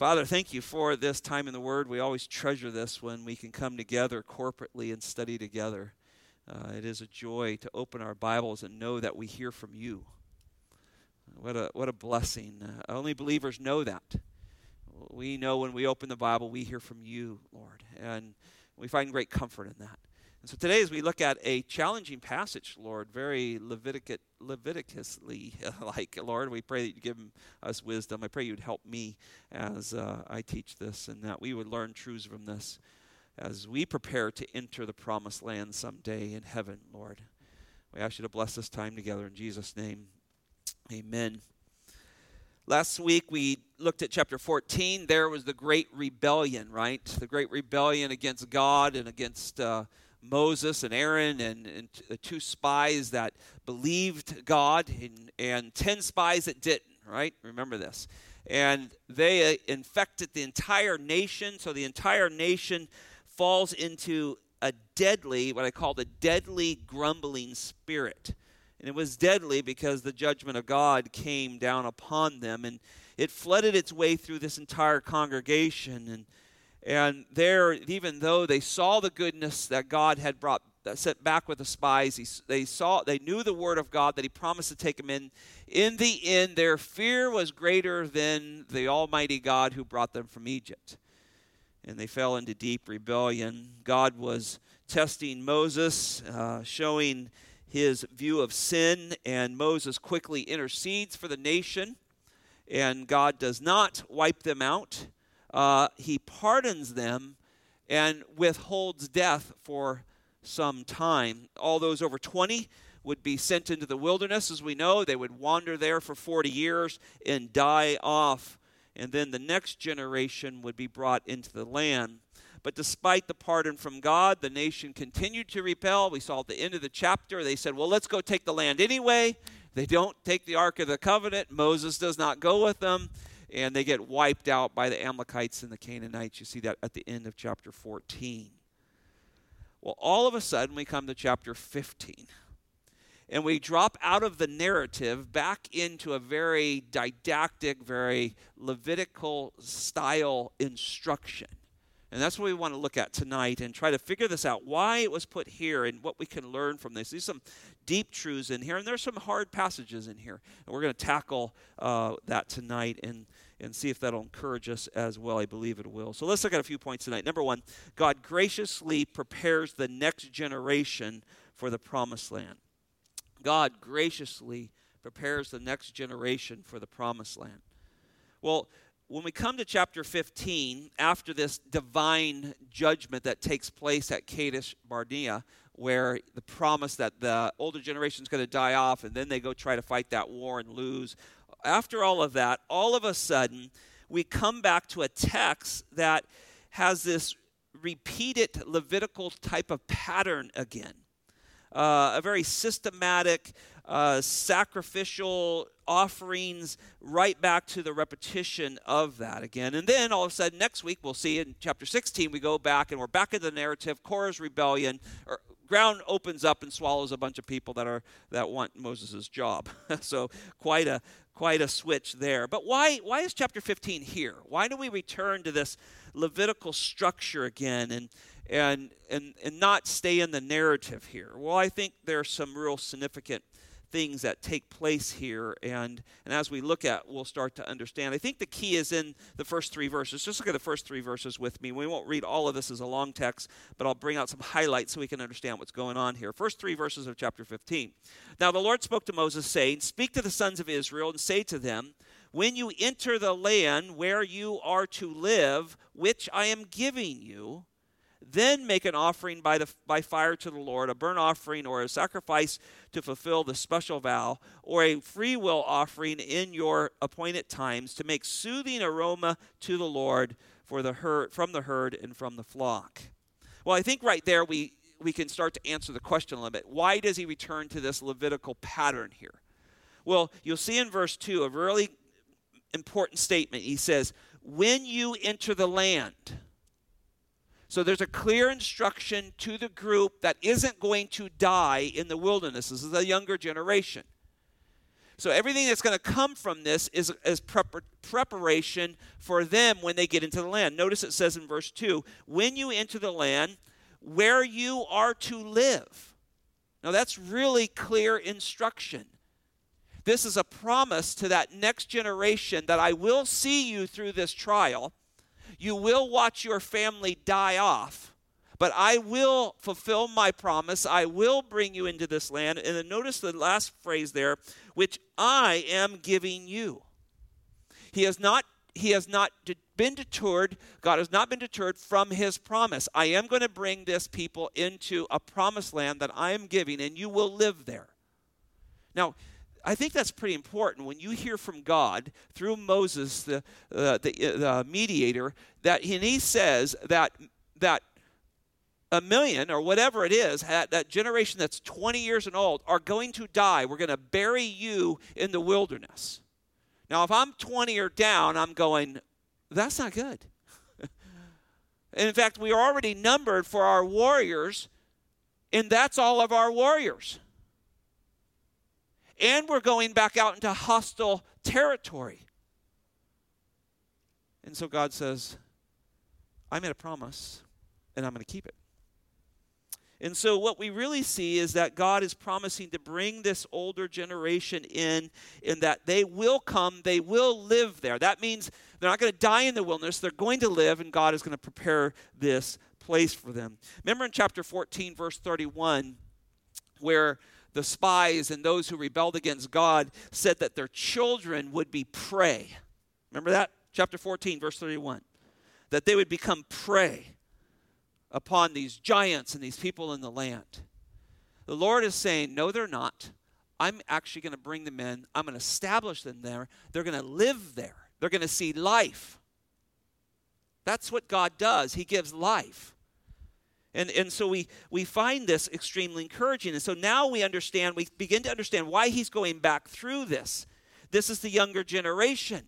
Father, thank you for this time in the Word. We always treasure this when we can come together corporately and study together. Uh, it is a joy to open our Bibles and know that we hear from you. What a, what a blessing. Uh, only believers know that. We know when we open the Bible, we hear from you, Lord. And we find great comfort in that. And so today, as we look at a challenging passage, Lord, very Leviticus, Leviticusly like, Lord, we pray that you give us wisdom. I pray you'd help me as uh, I teach this and that we would learn truths from this as we prepare to enter the promised land someday in heaven, Lord. We ask you to bless this time together in Jesus' name. Amen. Last week we looked at chapter 14. There was the great rebellion, right? The great rebellion against God and against. Uh, Moses and Aaron and, and the two spies that believed God and, and 10 spies that didn't, right? Remember this. And they uh, infected the entire nation, so the entire nation falls into a deadly, what I call the deadly grumbling spirit. And it was deadly because the judgment of God came down upon them and it flooded its way through this entire congregation. And and there, even though they saw the goodness that God had brought sent back with the spies, he, they saw they knew the word of God that He promised to take them in. In the end, their fear was greater than the Almighty God who brought them from Egypt, and they fell into deep rebellion. God was testing Moses, uh, showing his view of sin, and Moses quickly intercedes for the nation, and God does not wipe them out uh, he pardons them and withholds death for some time. All those over 20 would be sent into the wilderness, as we know. They would wander there for 40 years and die off. And then the next generation would be brought into the land. But despite the pardon from God, the nation continued to repel. We saw at the end of the chapter, they said, Well, let's go take the land anyway. They don't take the Ark of the Covenant. Moses does not go with them and they get wiped out by the Amalekites and the Canaanites. You see that at the end of chapter 14. Well, all of a sudden, we come to chapter 15. And we drop out of the narrative back into a very didactic, very Levitical style instruction. And that's what we want to look at tonight and try to figure this out why it was put here and what we can learn from this. There's some deep truths in here, and there's some hard passages in here. And we're going to tackle uh, that tonight and, and see if that'll encourage us as well. I believe it will. So let's look at a few points tonight. Number one, God graciously prepares the next generation for the promised land. God graciously prepares the next generation for the promised land. Well, when we come to chapter 15, after this divine judgment that takes place at Kadesh Barnea, where the promise that the older generation is going to die off and then they go try to fight that war and lose, after all of that, all of a sudden, we come back to a text that has this repeated Levitical type of pattern again. Uh, a very systematic, uh, sacrificial offerings, right back to the repetition of that again. And then all of a sudden, next week, we'll see in chapter 16, we go back and we're back in the narrative Korah's rebellion. Or, ground opens up and swallows a bunch of people that are that want Moses' job. so quite a quite a switch there. But why why is chapter 15 here? Why do we return to this Levitical structure again and and and and not stay in the narrative here? Well, I think there are some real significant things that take place here and and as we look at we'll start to understand. I think the key is in the first three verses. Just look at the first three verses with me. We won't read all of this as a long text but i'll bring out some highlights so we can understand what's going on here. First three verses of chapter 15 now the lord spoke to moses saying speak to the sons of israel and say to them when you enter the land where you are to live which i am giving you then make an offering by, the, by fire to the Lord, a burnt offering or a sacrifice to fulfill the special vow, or a free will offering in your appointed times to make soothing aroma to the Lord for the herd, from the herd and from the flock. Well, I think right there we, we can start to answer the question a little bit. Why does he return to this Levitical pattern here? Well, you'll see in verse 2 a really important statement. He says, When you enter the land, so there's a clear instruction to the group that isn't going to die in the wilderness. This is a younger generation. So everything that's going to come from this is, is prep- preparation for them when they get into the land. Notice it says in verse 2 when you enter the land where you are to live. Now that's really clear instruction. This is a promise to that next generation that I will see you through this trial. You will watch your family die off, but I will fulfill my promise. I will bring you into this land. And then notice the last phrase there, which I am giving you. He has not he has not been deterred, God has not been deterred from his promise. I am going to bring this people into a promised land that I am giving, and you will live there. Now, I think that's pretty important when you hear from God through Moses, the, uh, the, uh, the mediator, that and he says that that a million or whatever it is, that generation that's 20 years and old, are going to die. We're going to bury you in the wilderness. Now, if I'm 20 or down, I'm going, that's not good. and in fact, we are already numbered for our warriors, and that's all of our warriors and we're going back out into hostile territory. And so God says, I made a promise, and I'm going to keep it. And so, what we really see is that God is promising to bring this older generation in, in that they will come, they will live there. That means they're not going to die in the wilderness, they're going to live, and God is going to prepare this place for them. Remember in chapter 14, verse 31, where the spies and those who rebelled against God said that their children would be prey. Remember that? Chapter 14, verse 31. That they would become prey upon these giants and these people in the land. The Lord is saying, No, they're not. I'm actually going to bring them in. I'm going to establish them there. They're going to live there. They're going to see life. That's what God does. He gives life. And, and so we, we find this extremely encouraging. And so now we understand, we begin to understand why he's going back through this. This is the younger generation.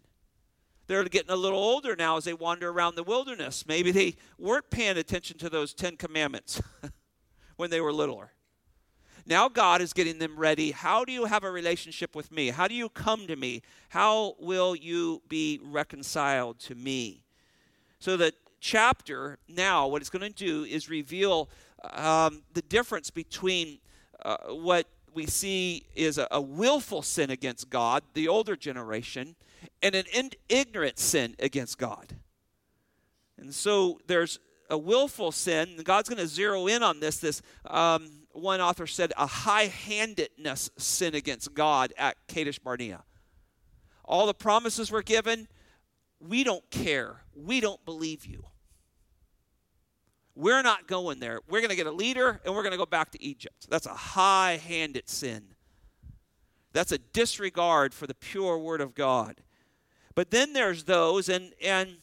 They're getting a little older now as they wander around the wilderness. Maybe they weren't paying attention to those Ten Commandments when they were littler. Now God is getting them ready. How do you have a relationship with me? How do you come to me? How will you be reconciled to me? So that chapter now, what it's going to do is reveal um, the difference between uh, what we see is a, a, willful sin against God, the older generation, and an in- ignorant sin against God. And so there's a willful sin, God's going to zero in on this. This um, one author said a high-handedness sin against God at Kadesh Barnea. All the promises were given. We don't care. We don't believe you. We're not going there. We're going to get a leader and we're going to go back to Egypt. That's a high handed sin. That's a disregard for the pure word of God. But then there's those, and, and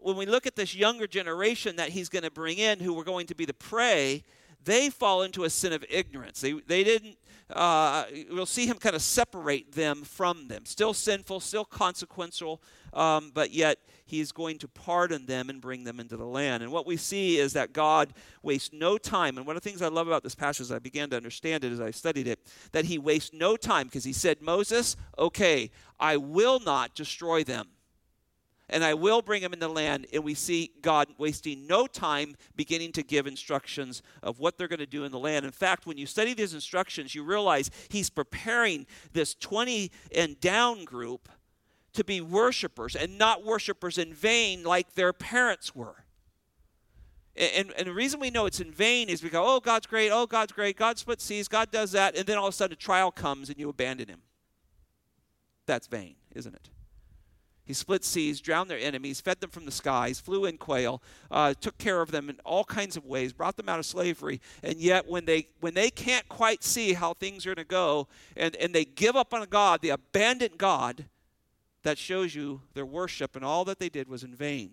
when we look at this younger generation that he's going to bring in who were going to be the prey, they fall into a sin of ignorance. They, they didn't, uh, we'll see him kind of separate them from them. Still sinful, still consequential, um, but yet he's going to pardon them and bring them into the land. And what we see is that God wastes no time. And one of the things I love about this passage, as I began to understand it as I studied it, that he wastes no time because he said, Moses, okay, I will not destroy them and I will bring them in the land. And we see God wasting no time beginning to give instructions of what they're going to do in the land. In fact, when you study these instructions, you realize He's preparing this 20 and down group to be worshipers and not worshipers in vain like their parents were. And, and, the reason we know it's in vain is we go, oh, God's great, oh, God's great, God split seas, God does that, and then all of a sudden a trial comes and you abandon Him. That's vain, isn't it? He split seas, drowned their enemies, fed them from the skies, flew in quail, uh, took care of them in all kinds of ways, brought them out of slavery. And yet, when they when they can't quite see how things are going to go, and, and they give up on God, they abandon God, that shows you their worship and all that they did was in vain.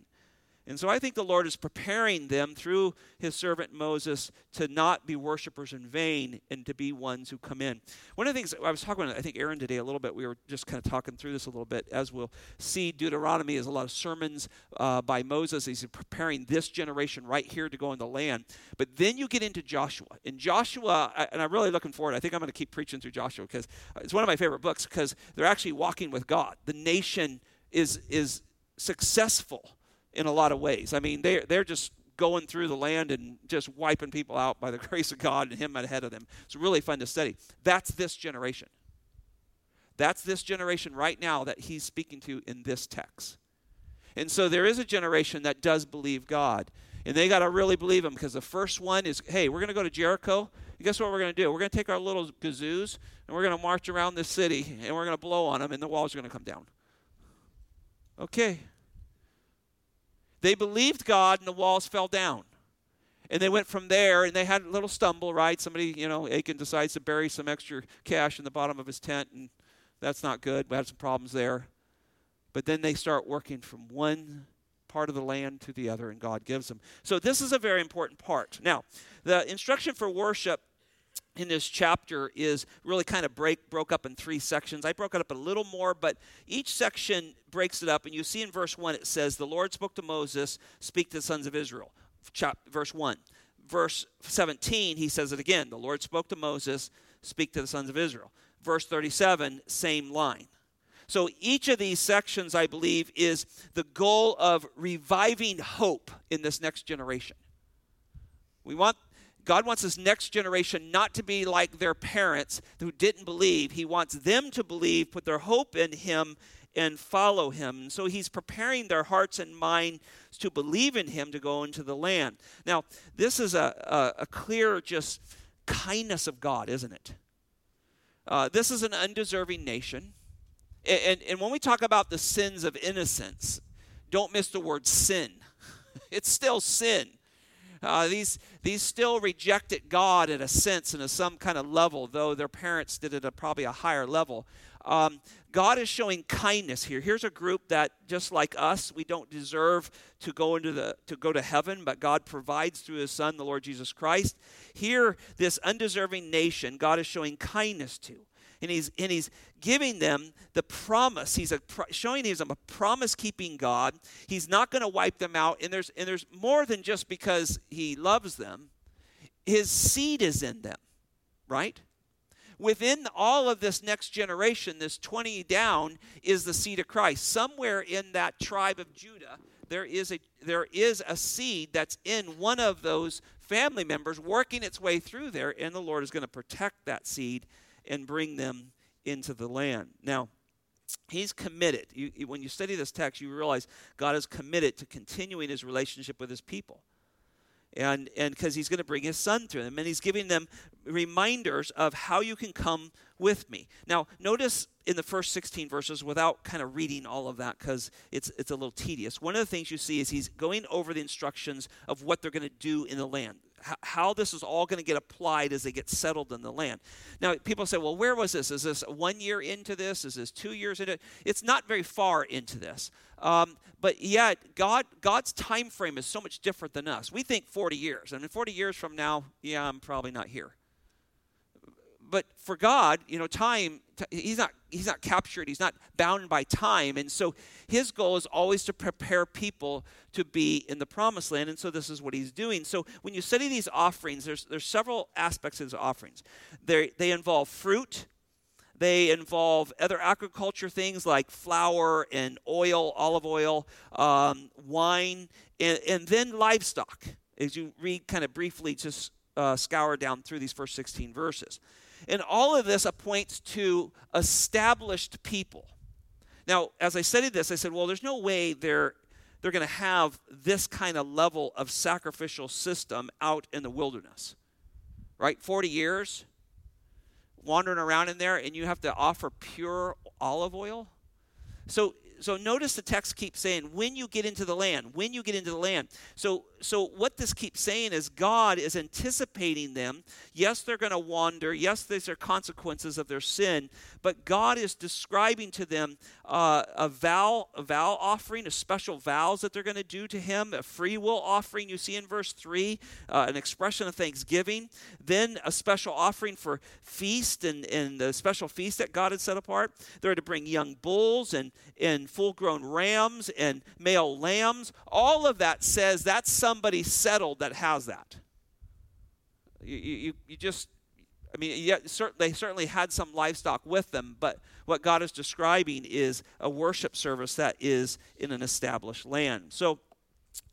And so I think the Lord is preparing them through his servant Moses to not be worshipers in vain and to be ones who come in. One of the things I was talking about, I think Aaron today a little bit, we were just kind of talking through this a little bit. As we'll see, Deuteronomy is a lot of sermons uh, by Moses. He's preparing this generation right here to go in the land. But then you get into Joshua. In Joshua, and I'm really looking forward, I think I'm going to keep preaching through Joshua because it's one of my favorite books because they're actually walking with God. The nation is, is successful in a lot of ways. I mean, they're, they're just going through the land and just wiping people out by the grace of God and Him ahead of them. It's really fun to study. That's this generation. That's this generation right now that He's speaking to in this text. And so there is a generation that does believe God. And they got to really believe Him because the first one is hey, we're going to go to Jericho. And guess what we're going to do? We're going to take our little kazoos and we're going to march around the city and we're going to blow on them and the walls are going to come down. Okay, they believed God and the walls fell down. And they went from there and they had a little stumble, right? Somebody, you know, Achan decides to bury some extra cash in the bottom of his tent, and that's not good. We had some problems there. But then they start working from one part of the land to the other, and God gives them. So this is a very important part. Now, the instruction for worship in this chapter is really kind of break broke up in three sections. I broke it up a little more, but each section breaks it up. And you see in verse 1 it says, The Lord spoke to Moses, speak to the sons of Israel. Chap- verse 1. Verse 17, he says it again. The Lord spoke to Moses, speak to the sons of Israel. Verse 37, same line. So each of these sections, I believe, is the goal of reviving hope in this next generation. We want God wants this next generation not to be like their parents who didn't believe. He wants them to believe, put their hope in Him, and follow Him. And so He's preparing their hearts and minds to believe in Him to go into the land. Now, this is a, a, a clear, just kindness of God, isn't it? Uh, this is an undeserving nation. And, and, and when we talk about the sins of innocence, don't miss the word sin. it's still sin. Uh, these, these still rejected God in a sense, in a, some kind of level, though their parents did it at probably a higher level. Um, God is showing kindness here. Here's a group that, just like us, we don't deserve to go into the to go to heaven, but God provides through His Son, the Lord Jesus Christ. Here, this undeserving nation, God is showing kindness to and he's and he's giving them the promise. He's a, showing he's a promise keeping God. He's not going to wipe them out. And there's and there's more than just because he loves them. His seed is in them, right? Within all of this next generation, this 20 down is the seed of Christ. Somewhere in that tribe of Judah, there is a there is a seed that's in one of those family members working its way through there, and the Lord is going to protect that seed and bring them into the land. Now, He's committed. You, when you study this text, you realize God is committed to continuing his relationship with his people. And and because he's going to bring his son through them, and he's giving them reminders of how you can come with me. Now, notice in the first 16 verses, without kind of reading all of that because it's, it's a little tedious, one of the things you see is he's going over the instructions of what they're going to do in the land how this is all going to get applied as they get settled in the land. Now, people say, well, where was this? Is this one year into this? Is this two years into it? It's not very far into this. Um, but yet, God, God's time frame is so much different than us. We think 40 years. I mean, 40 years from now, yeah, I'm probably not here but for God, you know, time he's not he's not captured, he's not bound by time. And so his goal is always to prepare people to be in the promised land. And so this is what he's doing. So when you study these offerings, there's there's several aspects of these offerings. They they involve fruit, they involve other agriculture things like flour and oil, olive oil, um, wine, and, and then livestock. As you read kind of briefly, just uh, scour down through these first 16 verses. And all of this points to established people. Now, as I studied this, I said, well, there's no way they're they're going to have this kind of level of sacrificial system out in the wilderness. Right? 40 years wandering around in there and you have to offer pure olive oil. So so notice the text keeps saying, when you get into the land, when you get into the land. So, so what this keeps saying is God is anticipating them. Yes, they're going to wander. Yes, these are consequences of their sin. But God is describing to them uh, a vow, a vow offering, a special vows that they're going to do to Him, a free will offering. You see in verse three, uh, an expression of thanksgiving. Then a special offering for feast and and the special feast that God had set apart. They're to bring young bulls and and full grown rams and male lambs. All of that says that's somebody settled that has that. You, you, you just, I mean, yeah, they certainly had some livestock with them, but what God is describing is a worship service that is in an established land. So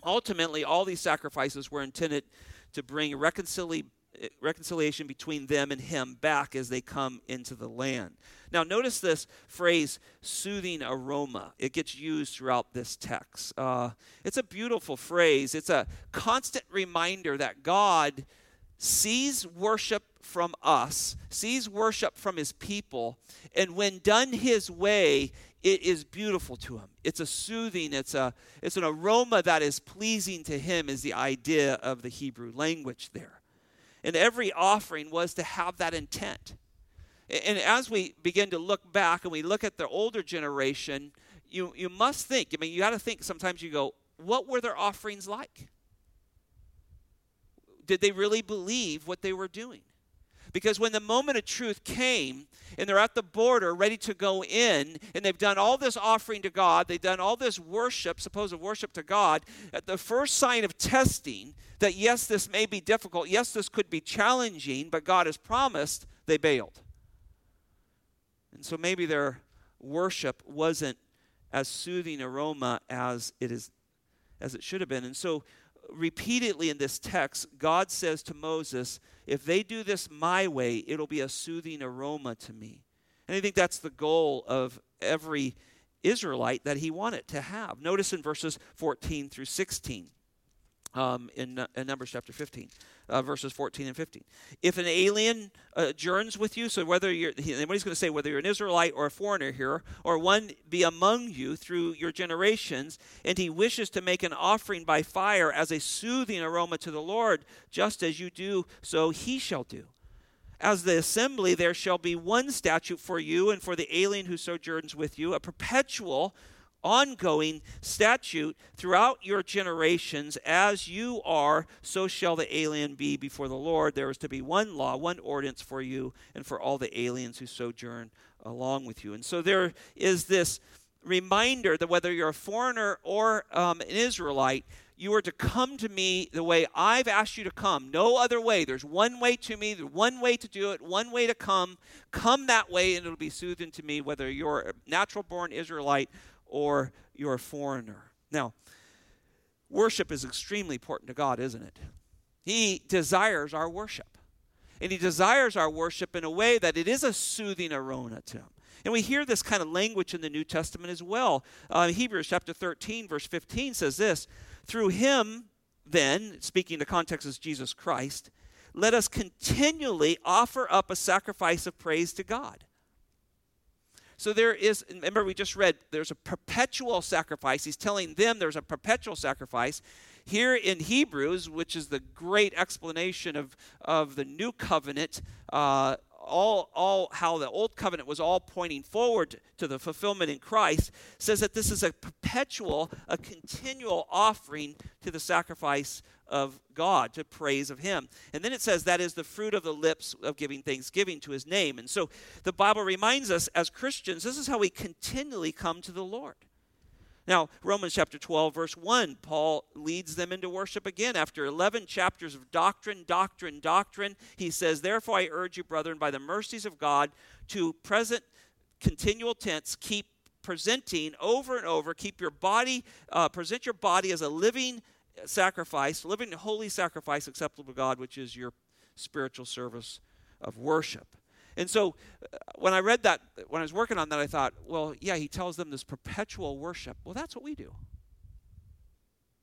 ultimately, all these sacrifices were intended to bring reconciliation reconciliation between them and him back as they come into the land. Now, notice this phrase, soothing aroma. It gets used throughout this text. Uh, it's a beautiful phrase. It's a constant reminder that God sees worship from us, sees worship from his people, and when done his way, it is beautiful to him. It's a soothing, it's a it's an aroma that is pleasing to him is the idea of the Hebrew language there. And every offering was to have that intent. And as we begin to look back and we look at the older generation, you, you must think, I mean, you got to think sometimes you go, what were their offerings like? Did they really believe what they were doing? Because when the moment of truth came and they're at the border ready to go in, and they've done all this offering to God, they've done all this worship, supposed worship to God, at the first sign of testing that yes, this may be difficult, yes, this could be challenging, but God has promised, they bailed. And so maybe their worship wasn't as soothing aroma as it is as it should have been. And so repeatedly in this text, God says to Moses, If they do this my way, it'll be a soothing aroma to me. And I think that's the goal of every Israelite that he wanted to have. Notice in verses 14 through 16 um, in, uh, in Numbers chapter 15 uh, verses 14 and 15. If an alien uh, adjourns with you, so whether you're, anybody's going to say whether you're an Israelite or a foreigner here, or one be among you through your generations, and he wishes to make an offering by fire as a soothing aroma to the Lord, just as you do, so he shall do. As the assembly, there shall be one statute for you and for the alien who sojourns with you, a perpetual ongoing statute throughout your generations as you are so shall the alien be before the lord there is to be one law one ordinance for you and for all the aliens who sojourn along with you and so there is this reminder that whether you're a foreigner or um, an israelite you are to come to me the way I've asked you to come. No other way. There's one way to me, one way to do it, one way to come. Come that way, and it'll be soothing to me, whether you're a natural born Israelite or you're a foreigner. Now, worship is extremely important to God, isn't it? He desires our worship. And He desires our worship in a way that it is a soothing aroma to Him. And we hear this kind of language in the New Testament as well. Uh, Hebrews chapter 13, verse 15 says this Through Him, then, speaking the context is Jesus Christ, let us continually offer up a sacrifice of praise to God. So there is, remember, we just read there's a perpetual sacrifice. He's telling them there's a perpetual sacrifice. Here in Hebrews, which is the great explanation of, of the new covenant, uh, all, all how the old covenant was all pointing forward to the fulfillment in Christ, says that this is a perpetual, a continual offering to the sacrifice of God, to praise of Him. And then it says that is the fruit of the lips of giving thanksgiving to His name. And so the Bible reminds us as Christians, this is how we continually come to the Lord. Now, Romans chapter 12, verse 1, Paul leads them into worship again. After 11 chapters of doctrine, doctrine, doctrine, he says, Therefore I urge you, brethren, by the mercies of God, to present continual tense, keep presenting over and over, keep your body, uh, present your body as a living sacrifice, living holy sacrifice acceptable to God, which is your spiritual service of worship. And so uh, when I read that, when I was working on that, I thought, well, yeah, he tells them this perpetual worship. Well, that's what we do.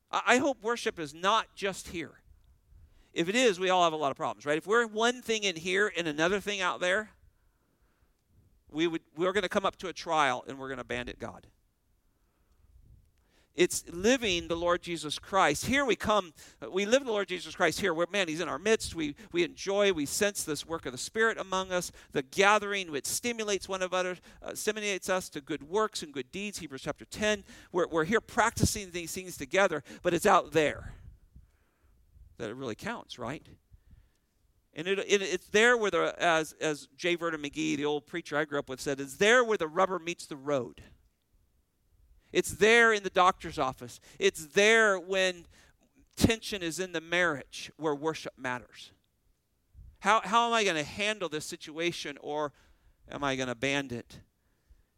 I hope worship is not just here. If it is, we all have a lot of problems, right? If we're one thing in here and another thing out there, we would we're going to come up to a trial and we're going to abandon God. It's living the Lord Jesus Christ. Here we come, we live the Lord Jesus Christ here. Where man, He's in our midst. We we enjoy, we sense this work of the Spirit among us. The gathering which stimulates one another, uh, stimulates us to good works and good deeds. Hebrews chapter 10. We're, we're here practicing these things together, but it's out there that it really counts, right? And it, it, it's there where the, as, as J. Vernon McGee, the old preacher I grew up with, said, it's there where the rubber meets the road. It's there in the doctor's office. It's there when tension is in the marriage where worship matters. How, how am I going to handle this situation, or am I going to abandon it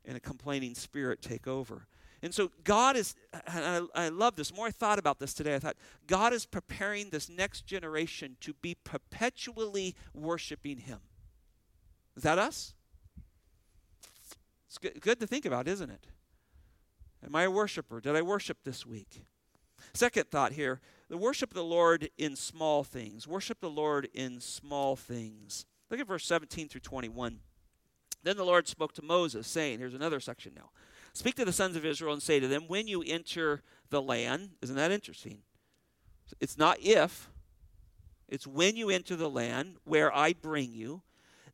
and a complaining spirit take over? And so God is, I, I love this. The more I thought about this today, I thought God is preparing this next generation to be perpetually worshiping Him. Is that us? It's good, good to think about, isn't it? Am I a worshiper? Did I worship this week? Second thought here the worship of the Lord in small things. Worship the Lord in small things. Look at verse 17 through 21. Then the Lord spoke to Moses, saying, Here's another section now. Speak to the sons of Israel and say to them, When you enter the land, isn't that interesting? It's not if, it's when you enter the land where I bring you.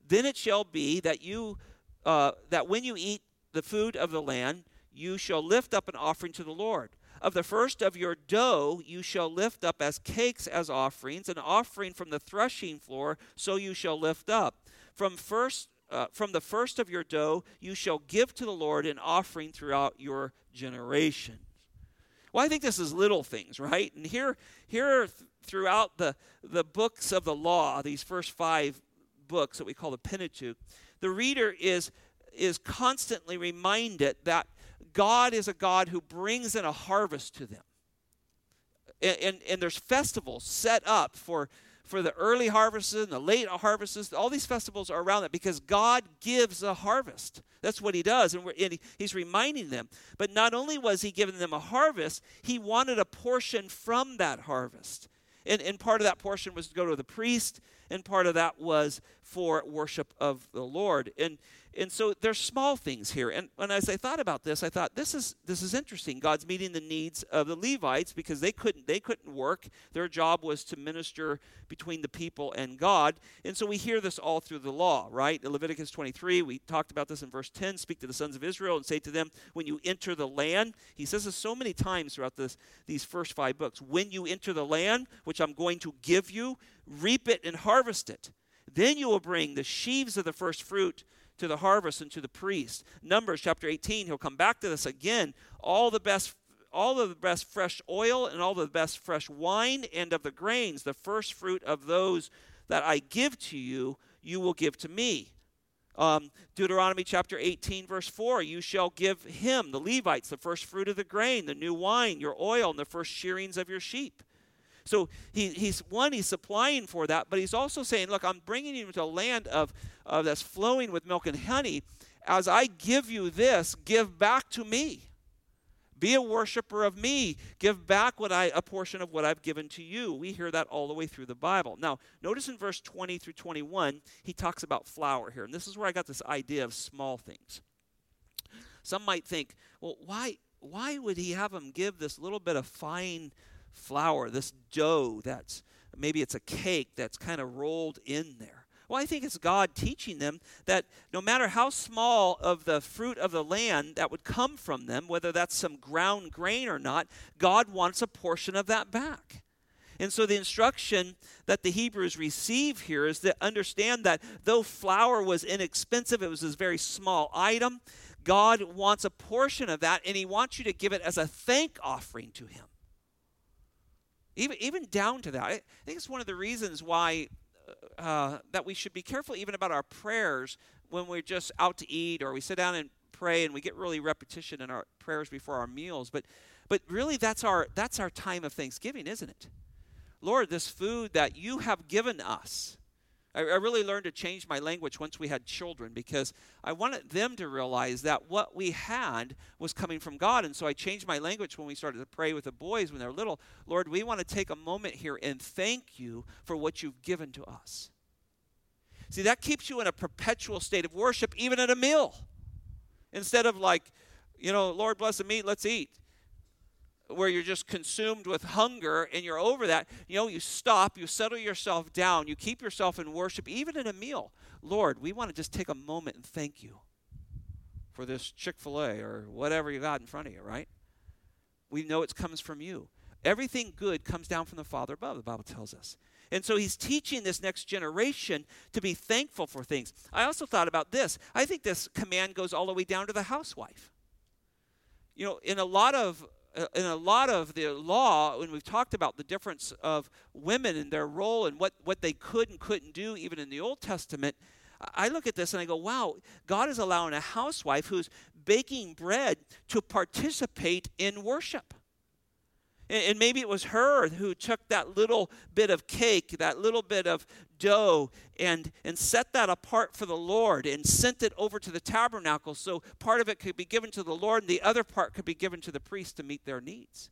Then it shall be that you uh, that when you eat the food of the land, you shall lift up an offering to the Lord. Of the first of your dough you shall lift up as cakes as offerings, an offering from the threshing floor, so you shall lift up. From first uh, from the first of your dough you shall give to the Lord an offering throughout your generations. Well, I think this is little things, right? And here, here throughout the, the books of the law, these first five books that we call the Pentateuch, the reader is, is constantly reminded that God is a God who brings in a harvest to them. And, and, and there's festivals set up for for the early harvests and the late harvests. All these festivals are around that because God gives a harvest. That's what He does. And, and, He's reminding them. But not only was He giving them a harvest, He wanted a portion from that harvest. And, and part of that portion was to go to the priest, and part of that was for worship of the Lord. And and so there's small things here. And, and as I thought about this, I thought this is this is interesting. God's meeting the needs of the Levites because they couldn't they couldn't work. Their job was to minister between the people and God. And so we hear this all through the law, right? In Leviticus 23, we talked about this in verse 10. Speak to the sons of Israel and say to them, when you enter the land, he says this so many times throughout this these first five books. When you enter the land, which I'm going to give you, reap it and harvest it. Then you will bring the sheaves of the first fruit to the harvest and to the priest. Numbers chapter 18, he'll come back to this again. All the best all of the best fresh oil and all the best fresh wine and of the grains, the first fruit of those that I give to you, you will give to me. Um, Deuteronomy chapter 18, verse 4 You shall give him, the Levites, the first fruit of the grain, the new wine, your oil, and the first shearings of your sheep. So he, he's one, he's supplying for that, but he's also saying, look, I'm bringing you to a land of, of that's flowing with milk and honey. As I give you this, give back to me. Be a worshiper of me. Give back what I a portion of what I've given to you. We hear that all the way through the Bible. Now, notice in verse 20 through 21, he talks about flour here. And this is where I got this idea of small things. Some might think, well, why why would he have them give this little bit of fine flour, this dough that's maybe it's a cake that's kind of rolled in there. Well, I think it's God teaching them that no matter how small of the fruit of the land that would come from them, whether that's some ground grain or not, God wants a portion of that back. And so the instruction that the Hebrews receive here is to understand that though flour was inexpensive, it was a very small item, God wants a portion of that and he wants you to give it as a thank offering to him. Even, even down to that. I think it's one of the reasons why uh, that we should be careful even about our prayers when we're just out to eat or we sit down and pray and we get really repetition in our prayers before our meals. But, but really, that's our, that's our time of thanksgiving, isn't it? Lord, this food that you have given us, I, I really learned to change my language once we had children because I wanted them to realize that what we had was coming from God. And so I changed my language when we started to pray with the boys when they're little. Lord, we want to take a moment here and thank you for what you've given to us. See, that keeps you in a perpetual state of worship, even at a meal. Instead of like, you know, Lord bless the meat, let's eat. Where you're just consumed with hunger and you're over that, you know, you stop, you settle yourself down, you keep yourself in worship, even in a meal. Lord, we want to just take a moment and thank you for this Chick fil A or whatever you got in front of you, right? We know it comes from you. Everything good comes down from the Father above, the Bible tells us. And so he's teaching this next generation to be thankful for things. I also thought about this. I think this command goes all the way down to the housewife. You know, in a lot of in a lot of the law, when we've talked about the difference of women and their role and what, what they could and couldn't do, even in the Old Testament, I look at this and I go, wow, God is allowing a housewife who's baking bread to participate in worship. And maybe it was her who took that little bit of cake, that little bit of dough, and, and set that apart for the Lord and sent it over to the tabernacle so part of it could be given to the Lord and the other part could be given to the priest to meet their needs.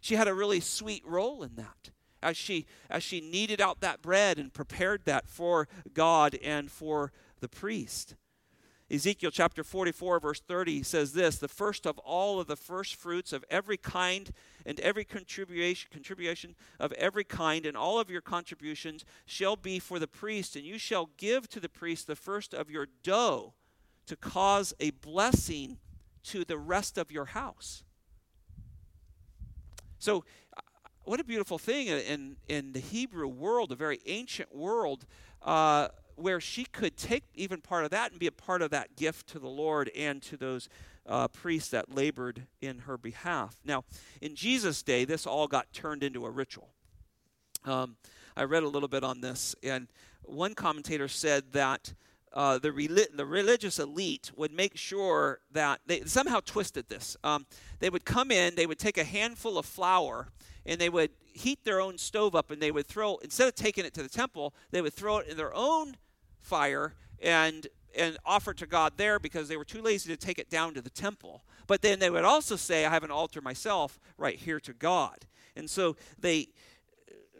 She had a really sweet role in that as she, as she kneaded out that bread and prepared that for God and for the priest. Ezekiel chapter 44, verse 30 says this The first of all of the first fruits of every kind and every contribution, contribution of every kind and all of your contributions shall be for the priest, and you shall give to the priest the first of your dough to cause a blessing to the rest of your house. So, what a beautiful thing in, in the Hebrew world, a very ancient world. Uh, where she could take even part of that and be a part of that gift to the Lord and to those uh, priests that labored in her behalf. Now, in Jesus' day, this all got turned into a ritual. Um, I read a little bit on this, and one commentator said that uh, the, reli- the religious elite would make sure that they somehow twisted this. Um, they would come in, they would take a handful of flour, and they would heat their own stove up, and they would throw, instead of taking it to the temple, they would throw it in their own fire and and offer to God there because they were too lazy to take it down to the temple. But then they would also say, I have an altar myself right here to God. And so they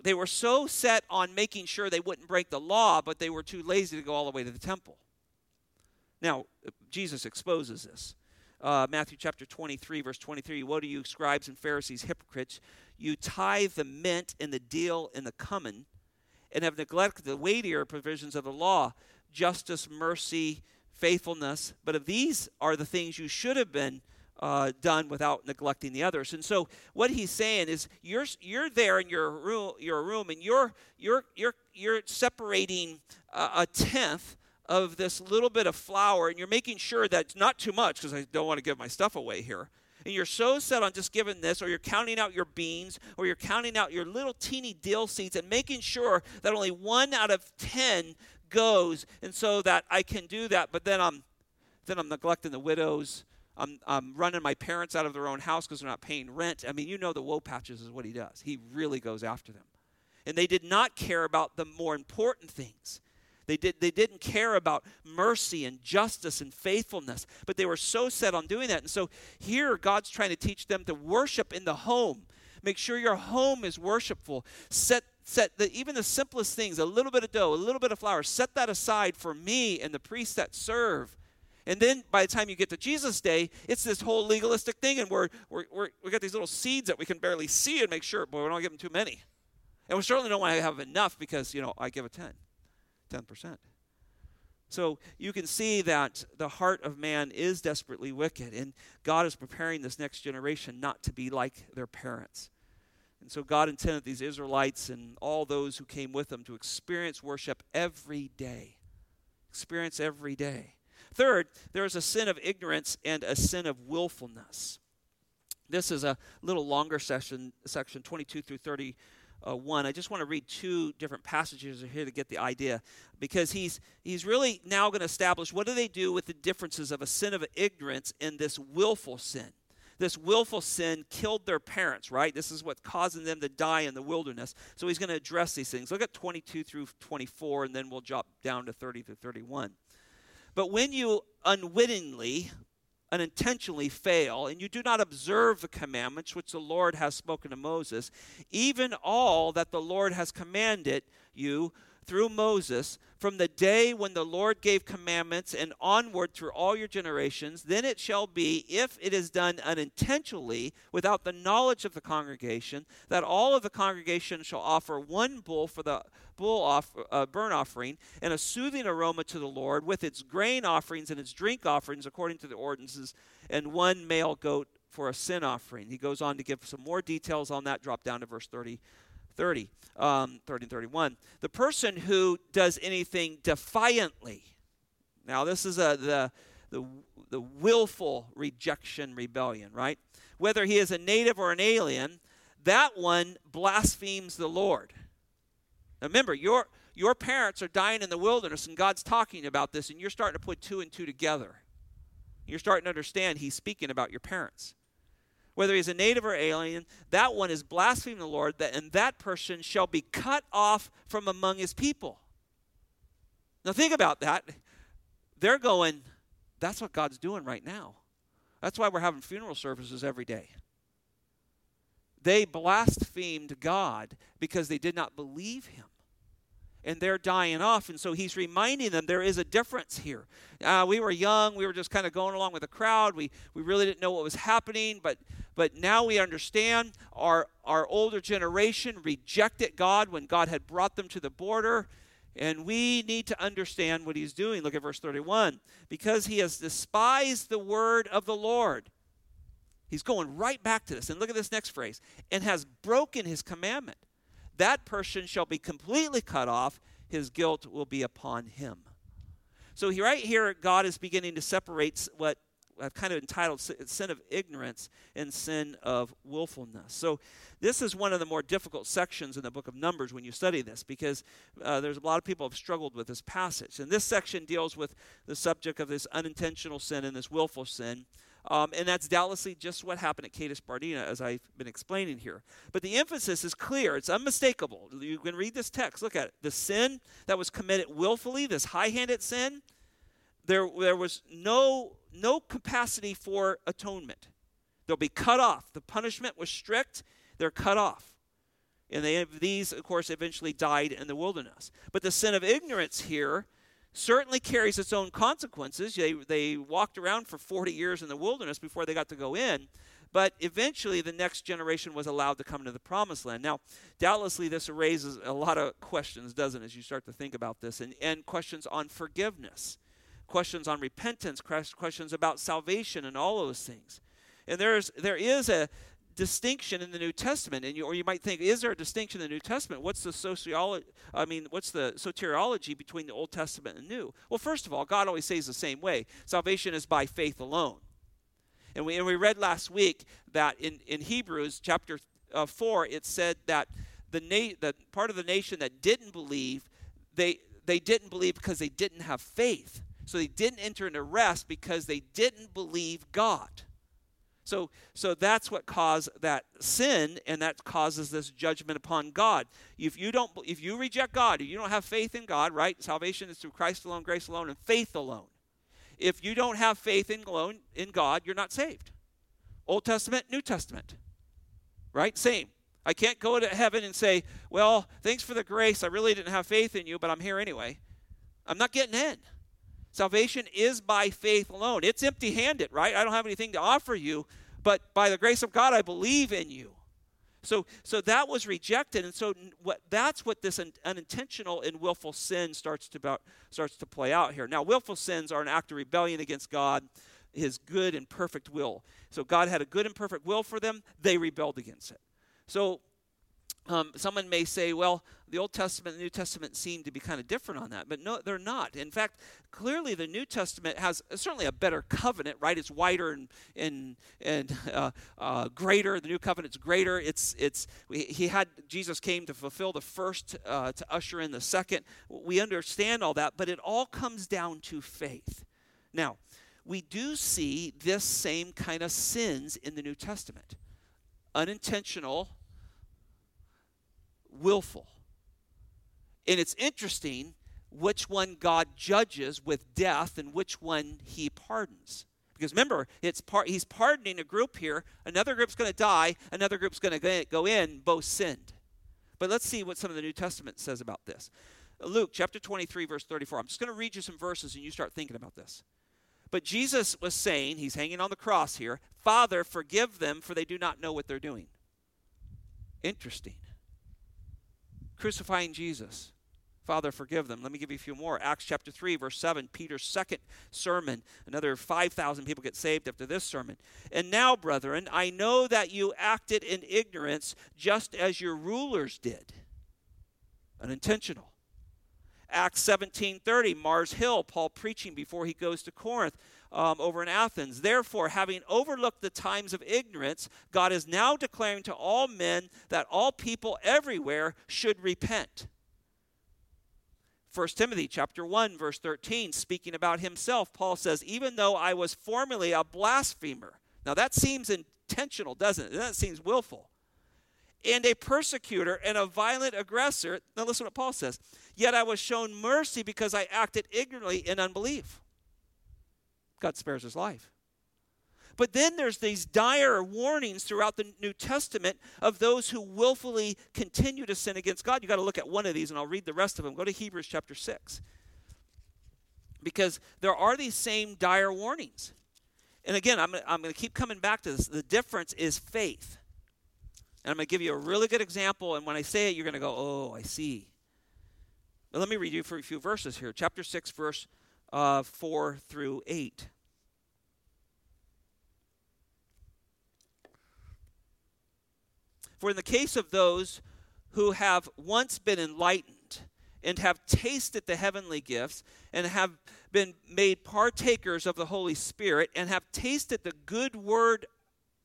they were so set on making sure they wouldn't break the law, but they were too lazy to go all the way to the temple. Now, Jesus exposes this. Uh, Matthew chapter 23, verse 23 Woe to you, scribes and Pharisees, hypocrites! You tithe the mint and the dill and the cumin and have neglected the weightier provisions of the law justice, mercy, faithfulness. But of these are the things you should have been uh, done without neglecting the others. And so what he's saying is you're you're there in your room your room and you're you're you're you're separating a, a tenth of this little bit of flour and you're making sure that it's not too much because I don't want to give my stuff away here and you're so set on just giving this, or you're counting out your beans, or you're counting out your little teeny dill seeds and making sure that only one out of 10 goes, and so that I can do that, but then I'm then I'm neglecting the widows. I'm, I'm running my parents out of their own house because they're not paying rent. I mean, you know the woe patches is what he does. He really goes after them. And they did not care about the more important things. They, did, they didn't care about mercy and justice and faithfulness, but they were so set on doing that. And so here, God's trying to teach them to worship in the home. Make sure your home is worshipful. Set set the, even the simplest things a little bit of dough a little bit of flour set that aside for me and the priests that serve and then by the time you get to jesus day it's this whole legalistic thing and we're, we're, we're we got these little seeds that we can barely see and make sure boy we don't give them too many and we certainly don't want to have enough because you know i give a 10 10%. So you can see that the heart of man is desperately wicked, and God is preparing this next generation not to be like their parents. And so God intended these Israelites and all those who came with them to experience worship every day. Experience every day. Third, there is a sin of ignorance and a sin of willfulness. This is a little longer session, section 22 through 30 uh, 1. I just want to read two different passages here to get the idea because he's, he's really now going to establish what do they do with the differences of a sin of ignorance and this willful sin. This willful sin killed their parents, right? This is what's causing them to die in the wilderness. So he's going to address these things. Look at 22 through 24, and then we'll drop down to 30 through 31. But when you unwittingly, unintentionally fail, and you do not observe the commandments which the Lord has spoken to Moses, even all that the Lord has commanded you through Moses from the day when the Lord gave commandments and onward through all your generations, then it shall be, if it is done unintentionally, without the knowledge of the congregation, that all of the congregation shall offer one bull for the bull off, uh, offering and a soothing aroma to the Lord with its grain offerings and its drink offerings according to the ordinances, and one male goat for a sin offering. He goes on to give some more details on that. Drop down to verse 30. 30, um, 30 and 31. The person who does anything defiantly. Now, this is a, the, the, the willful rejection rebellion, right? Whether he is a native or an alien, that one blasphemes the Lord. Now, remember, your, your parents are dying in the wilderness, and God's talking about this, and you're starting to put two and two together. You're starting to understand he's speaking about your parents whether he's a native or alien, that one is blaspheming the Lord, that, and that person shall be cut off from among his people. Now, think about that. They're going, that's what God's doing right now. That's why we're having funeral services every day. They blasphemed God because they did not believe him and they're dying off. And so he's reminding them there is a difference here. Uh, we were young, we were just kind of going along with the crowd. We, we really didn't know what was happening, but, but now we understand our, our older generation rejected God when God had brought them to the border. And we need to understand what he's doing. Look at verse 31. Because he has despised the word of the Lord. He's going right back to this. And look at this next phrase and has broken his commandment that person shall be completely cut off, his guilt will be upon him. So, right here, God is beginning to separate what I've kind of entitled sin of ignorance and sin of willfulness. So, this is one of the more difficult sections in the book of Numbers when you study this because uh, there's a lot of people have struggled with this passage. And this section deals with the subject of this unintentional sin and this willful sin. Um, and that's doubtlessly just what happened at Kadesh Barnea, as I've been explaining here. But the emphasis is clear, it's unmistakable. You can read this text, look at it. The sin that was committed willfully, this high handed sin, there, there was no, no capacity for atonement. They'll be cut off. The punishment was strict, they're cut off. And they, these, of course, eventually died in the wilderness. But the sin of ignorance here certainly carries its own consequences. They, they walked around for 40 years in the wilderness before they got to go in. But eventually, the next generation was allowed to come into the promised land. Now, doubtlessly, this raises a lot of questions, doesn't it, as you start to think about this, and, and questions on forgiveness, questions on repentance, questions about salvation, and all those things. And there's, there is a, distinction in the New Testament, and you, or you might think, is there a distinction in the New Testament? What's the sociology? I mean, what's the soteriology between the Old Testament and New? Well, first of all, God always says the same way: salvation is by faith alone. And we and we read last week that in in Hebrews chapter uh, four, it said that the na- that part of the nation that didn't believe, they they didn't believe because they didn't have faith. So they didn't enter into rest because they didn't believe God. So, so that's what caused that sin, and that causes this judgment upon God. If you don't, if you reject God, if you don't have faith in God, right? Salvation is through Christ alone, grace alone, and faith alone. If you don't have faith in alone in God, you're not saved. Old Testament, New Testament, right? Same. I can't go to heaven and say, "Well, thanks for the grace. I really didn't have faith in you, but I'm here anyway." I'm not getting in. Salvation is by faith alone. It's empty handed, right? I don't have anything to offer you, but by the grace of God, I believe in you. So, so that was rejected, and so what, that's what this un, unintentional and willful sin starts to about, starts to play out here. Now, willful sins are an act of rebellion against God, His good and perfect will. So God had a good and perfect will for them; they rebelled against it. So um, someone may say, well, the Old Testament and the New Testament seem to be kind of different on that, but no, they're not. In fact, clearly the New Testament has certainly a better covenant, right? It's wider and and and uh, uh, greater. The New Covenant's greater. It's it's he had Jesus came to fulfill the first, uh, to usher in the second. We understand all that, but it all comes down to faith. Now, we do see this same kind of sins in the New Testament, unintentional willful. And it's interesting which one God judges with death and which one he pardons. Because remember, it's part, he's pardoning a group here. Another group's going to die. Another group's going to go in. Both sinned. But let's see what some of the New Testament says about this. Luke chapter 23, verse 34. I'm just going to read you some verses and you start thinking about this. But Jesus was saying, he's hanging on the cross here, Father, forgive them, for they do not know what they're doing. Interesting. Crucifying Jesus. Father, forgive them. Let me give you a few more. Acts chapter 3, verse 7, Peter's second sermon. Another 5,000 people get saved after this sermon. And now, brethren, I know that you acted in ignorance just as your rulers did. Unintentional. Acts 17:30, Mars Hill, Paul preaching before he goes to Corinth um, over in Athens. Therefore, having overlooked the times of ignorance, God is now declaring to all men that all people everywhere should repent. 1 Timothy chapter 1 verse 13 speaking about himself Paul says even though I was formerly a blasphemer now that seems intentional doesn't it that seems willful and a persecutor and a violent aggressor now listen to what Paul says yet I was shown mercy because I acted ignorantly in unbelief God spares his life but then there's these dire warnings throughout the New Testament of those who willfully continue to sin against God. You've got to look at one of these, and I'll read the rest of them. Go to Hebrews chapter 6. Because there are these same dire warnings. And again, I'm, I'm going to keep coming back to this. The difference is faith. And I'm going to give you a really good example, and when I say it, you're going to go, oh, I see. But let me read you for a few verses here. Chapter 6, verse uh, 4 through 8. For in the case of those who have once been enlightened and have tasted the heavenly gifts and have been made partakers of the Holy Spirit and have tasted the good word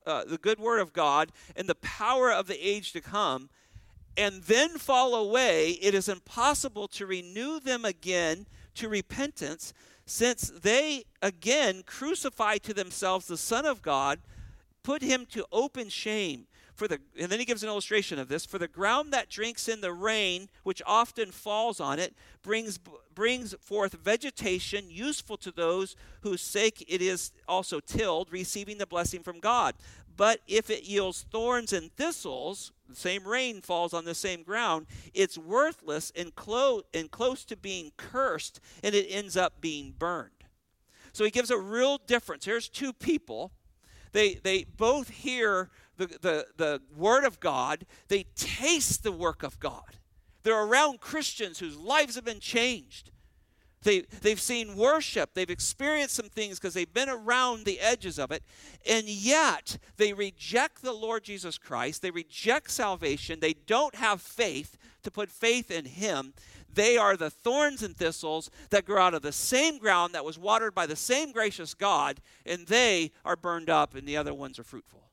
uh, the good word of God and the power of the age to come and then fall away it is impossible to renew them again to repentance since they again crucify to themselves the son of God put him to open shame for the and then he gives an illustration of this for the ground that drinks in the rain which often falls on it brings brings forth vegetation useful to those whose sake it is also tilled receiving the blessing from god. But if it yields thorns and thistles the same rain falls on the same ground it's worthless and, clo- and close to being cursed and it ends up being burned so he gives a real difference here's two people they, they both hear the, the, the Word of God, they taste the work of God. They're around Christians whose lives have been changed. They, they've seen worship. They've experienced some things because they've been around the edges of it. And yet, they reject the Lord Jesus Christ. They reject salvation. They don't have faith to put faith in Him. They are the thorns and thistles that grow out of the same ground that was watered by the same gracious God, and they are burned up, and the other ones are fruitful.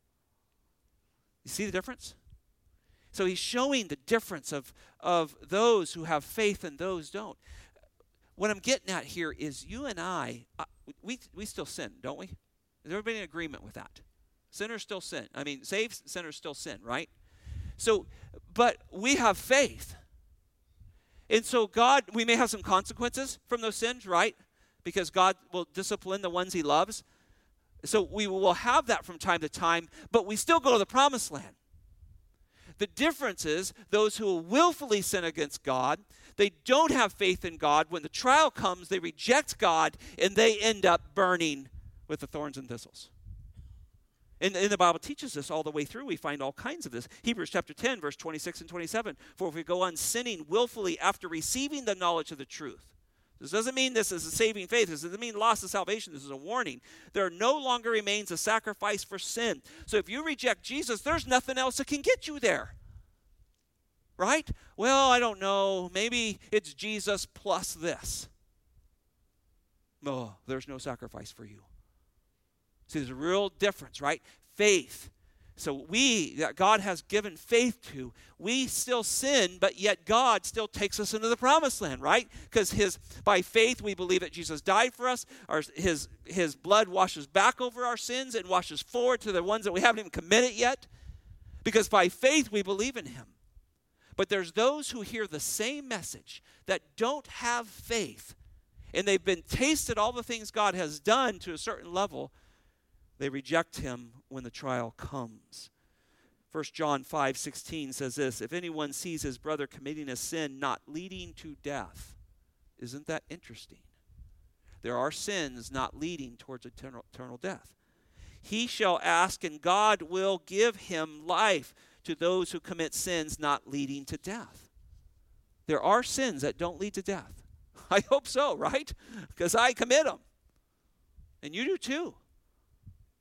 You see the difference? So he's showing the difference of, of those who have faith and those don't. What I'm getting at here is you and I, uh, we, we still sin, don't we? Is everybody in agreement with that? Sinners still sin. I mean, saved sinners still sin, right? So, but we have faith. And so, God, we may have some consequences from those sins, right? Because God will discipline the ones He loves. So we will have that from time to time, but we still go to the promised land. The difference is those who willfully sin against God, they don't have faith in God. When the trial comes, they reject God and they end up burning with the thorns and thistles. And, and, the Bible teaches us all the way through. We find all kinds of this. Hebrews chapter 10, verse 26 and 27. For if we go on sinning willfully after receiving the knowledge of the truth, this doesn't mean this is a saving faith. This doesn't mean loss of salvation. This is a warning. There no longer remains a sacrifice for sin. So if you reject Jesus, there's nothing else that can get you there. Right? Well, I don't know. Maybe it's Jesus plus this. No, oh, there's no sacrifice for you. See, there's a real difference, right? Faith so we, that God has given faith to, we still sin, but yet God still takes us into the promised land, right? Because his by faith we believe that Jesus died for us. Our, his his blood washes back over our sins and washes forward to the ones that we haven't even committed yet. Because by faith we believe in him. But there's those who hear the same message that don't have faith, and they've been tasted all the things God has done to a certain level, they reject him when the trial comes. 1 John 5 16 says this If anyone sees his brother committing a sin not leading to death, isn't that interesting? There are sins not leading towards eternal, eternal death. He shall ask, and God will give him life to those who commit sins not leading to death. There are sins that don't lead to death. I hope so, right? Because I commit them. And you do too.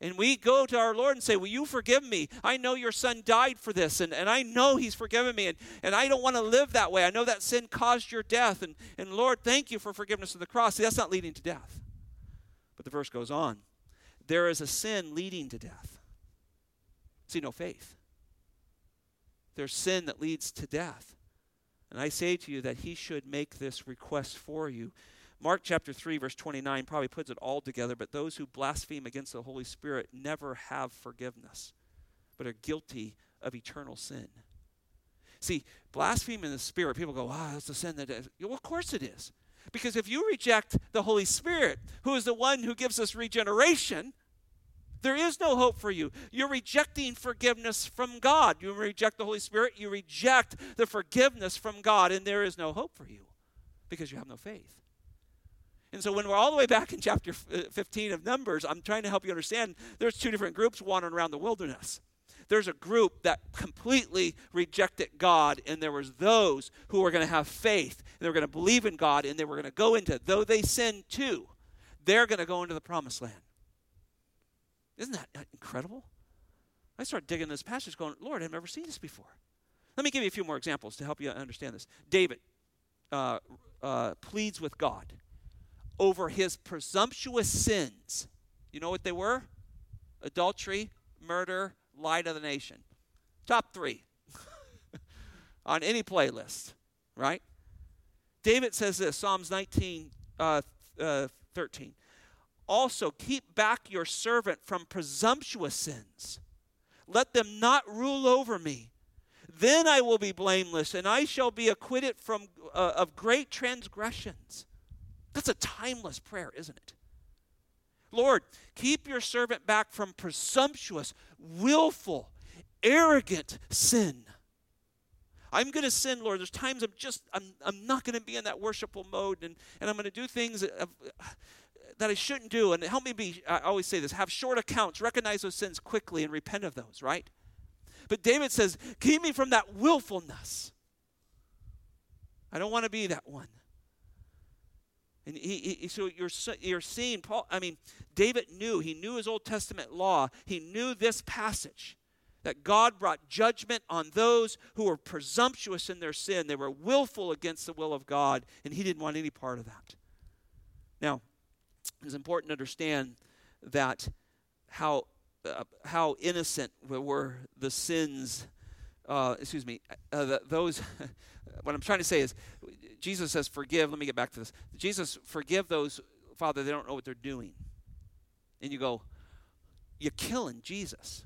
And we go to our Lord and say, Will you forgive me? I know your son died for this, and, and I know he's forgiven me, and, and I don't want to live that way. I know that sin caused your death. And, and Lord, thank you for forgiveness of the cross. See, that's not leading to death. But the verse goes on there is a sin leading to death. See, no faith. There's sin that leads to death. And I say to you that he should make this request for you. Mark chapter 3, verse 29 probably puts it all together, but those who blaspheme against the Holy Spirit never have forgiveness, but are guilty of eternal sin. See, blaspheming the Spirit, people go, ah, oh, that's a sin that is. Well, of course it is. Because if you reject the Holy Spirit, who is the one who gives us regeneration, there is no hope for you. You're rejecting forgiveness from God. You reject the Holy Spirit, you reject the forgiveness from God, and there is no hope for you because you have no faith. And so when we're all the way back in chapter uh, 15 of Numbers, I'm trying to help you understand there's two different groups wandering around the wilderness. There's a group that completely rejected God, and there was those who were going to have faith, and they were going to believe in God, and they were going to go into, though they sinned too, they're going to go into the promised land. Isn't that incredible? I start digging this passage going, Lord, I've never seen this before. Let me give you a few more examples to help you understand this. David uh, uh, pleads with God over his presumptuous sins. You know what they were? Adultery, murder, lie to the nation. Top three on any playlist, right? David says this Psalms 19, uh, uh, 13. Also, keep back your servant from presumptuous sins. Let them not rule over me. Then I will be blameless, and I shall be acquitted from, uh, of great transgressions. That's a timeless prayer, isn't it? Lord, keep your servant back from presumptuous, willful, arrogant sin. I'm going to sin, Lord. There's times I'm just, I'm, I'm not going to be in that worshipful mode, and, and I'm going to do things that, that I shouldn't do. And help me be, I always say this, have short accounts, recognize those sins quickly and repent of those, right? But David says, keep me from that willfulness. I don't want to be that one. And he, he, so you're, you're seeing Paul, I mean, David knew, he knew his Old Testament law. He knew this passage that God brought judgment on those who were presumptuous in their sin. They were willful against the will of God, and he didn't want any part of that. Now, it's important to understand that how uh, how innocent were the sins. Uh, excuse me. Uh, the, those. what I'm trying to say is, Jesus says, "Forgive." Let me get back to this. Jesus, forgive those, Father. They don't know what they're doing. And you go, you're killing Jesus.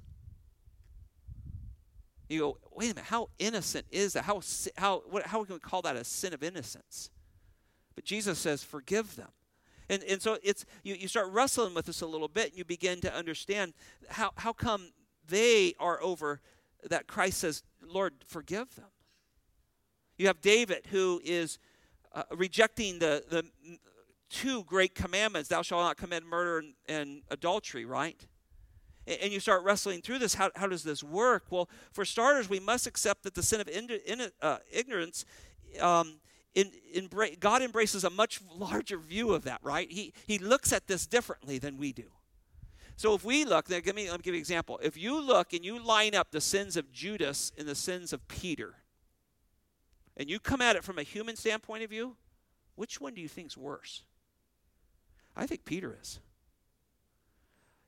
You go, wait a minute. How innocent is that? How how what, how can we call that a sin of innocence? But Jesus says, "Forgive them." And, and so it's you, you start wrestling with this a little bit and you begin to understand how, how come they are over that Christ says, Lord, forgive them. You have David who is uh, rejecting the, the two great commandments thou shalt not commit murder and, and adultery, right? And, and you start wrestling through this. How, how does this work? Well, for starters, we must accept that the sin of in, in, uh, ignorance um, in, in, God embraces a much larger view of that, right? He, he looks at this differently than we do. So if we look, now give me, let me give you an example. If you look and you line up the sins of Judas and the sins of Peter, and you come at it from a human standpoint of view, which one do you think is worse? I think Peter is.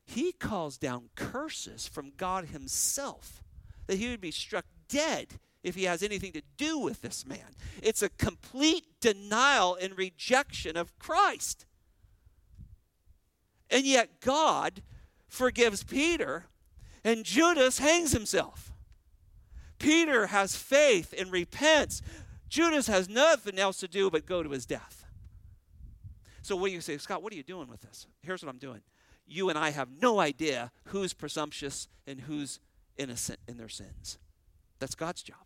He calls down curses from God himself that he would be struck dead if he has anything to do with this man. It's a complete denial and rejection of Christ. And yet God forgives Peter, and Judas hangs himself. Peter has faith and repents. Judas has nothing else to do but go to his death. So, what do you say, Scott? What are you doing with this? Here's what I'm doing. You and I have no idea who's presumptuous and who's innocent in their sins. That's God's job.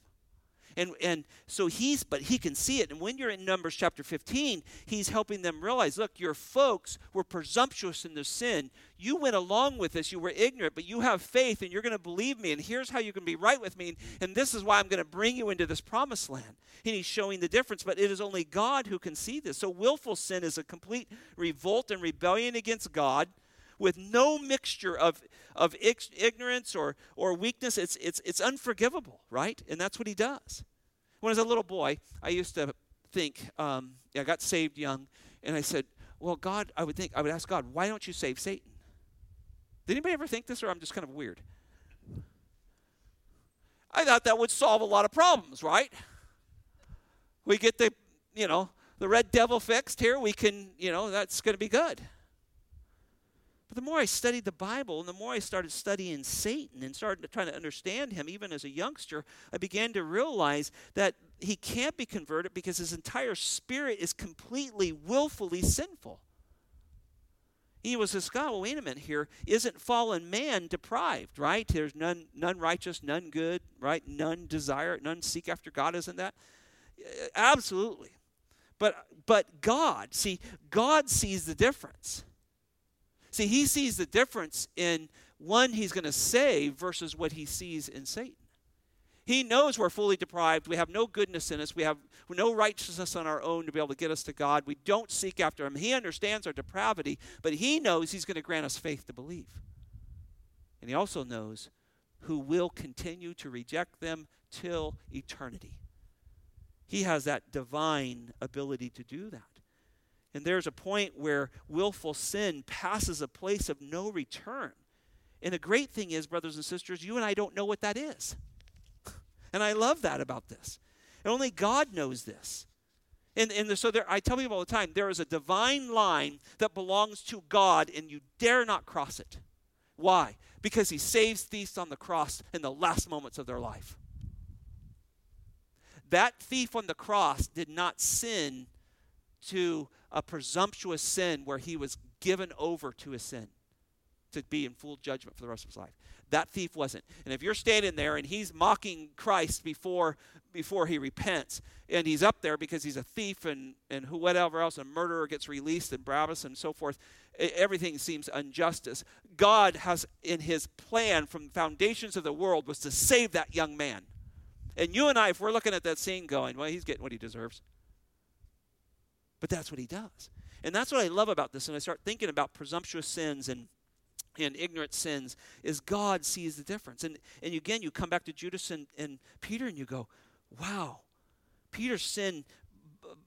And, and so he's, but he can see it. And when you're in Numbers chapter 15, he's helping them realize look, your folks were presumptuous in their sin. You went along with this. You were ignorant, but you have faith and you're going to believe me. And here's how you can be right with me. And this is why I'm going to bring you into this promised land. And he's showing the difference, but it is only God who can see this. So willful sin is a complete revolt and rebellion against God with no mixture of, of ignorance or, or weakness. It's, it's, it's unforgivable, right? And that's what he does. When I was a little boy, I used to think, um, I got saved young, and I said, well, God, I would think, I would ask God, why don't you save Satan? Did anybody ever think this, or I'm just kind of weird? I thought that would solve a lot of problems, right? We get the, you know, the red devil fixed here. We can, you know, that's going to be good. But the more I studied the Bible and the more I started studying Satan and started trying to understand him, even as a youngster, I began to realize that he can't be converted because his entire spirit is completely, willfully sinful. He was this God, well, wait a minute here. Isn't fallen man deprived, right? There's none none righteous, none good, right? None desire, none seek after God, isn't that? Absolutely. But but God, see, God sees the difference. See, he sees the difference in one he's going to save versus what he sees in Satan. He knows we're fully deprived. We have no goodness in us. We have no righteousness on our own to be able to get us to God. We don't seek after Him. He understands our depravity, but He knows He's going to grant us faith to believe. And He also knows who will continue to reject them till eternity. He has that divine ability to do that. And there's a point where willful sin passes a place of no return. And the great thing is, brothers and sisters, you and I don't know what that is. and I love that about this. And only God knows this. And, and so there, I tell people all the time there is a divine line that belongs to God, and you dare not cross it. Why? Because he saves thieves on the cross in the last moments of their life. That thief on the cross did not sin to a presumptuous sin where he was given over to his sin to be in full judgment for the rest of his life. That thief wasn't. And if you're standing there and he's mocking Christ before before he repents, and he's up there because he's a thief and and whatever else, a murderer gets released and Barabbas and so forth, everything seems injustice. God has in his plan from the foundations of the world was to save that young man. And you and I, if we're looking at that scene going, well, he's getting what he deserves. But that's what he does. And that's what I love about this. And I start thinking about presumptuous sins and and ignorant sins is God sees the difference. And and again, you come back to Judas and, and Peter and you go, wow, Peter's sin,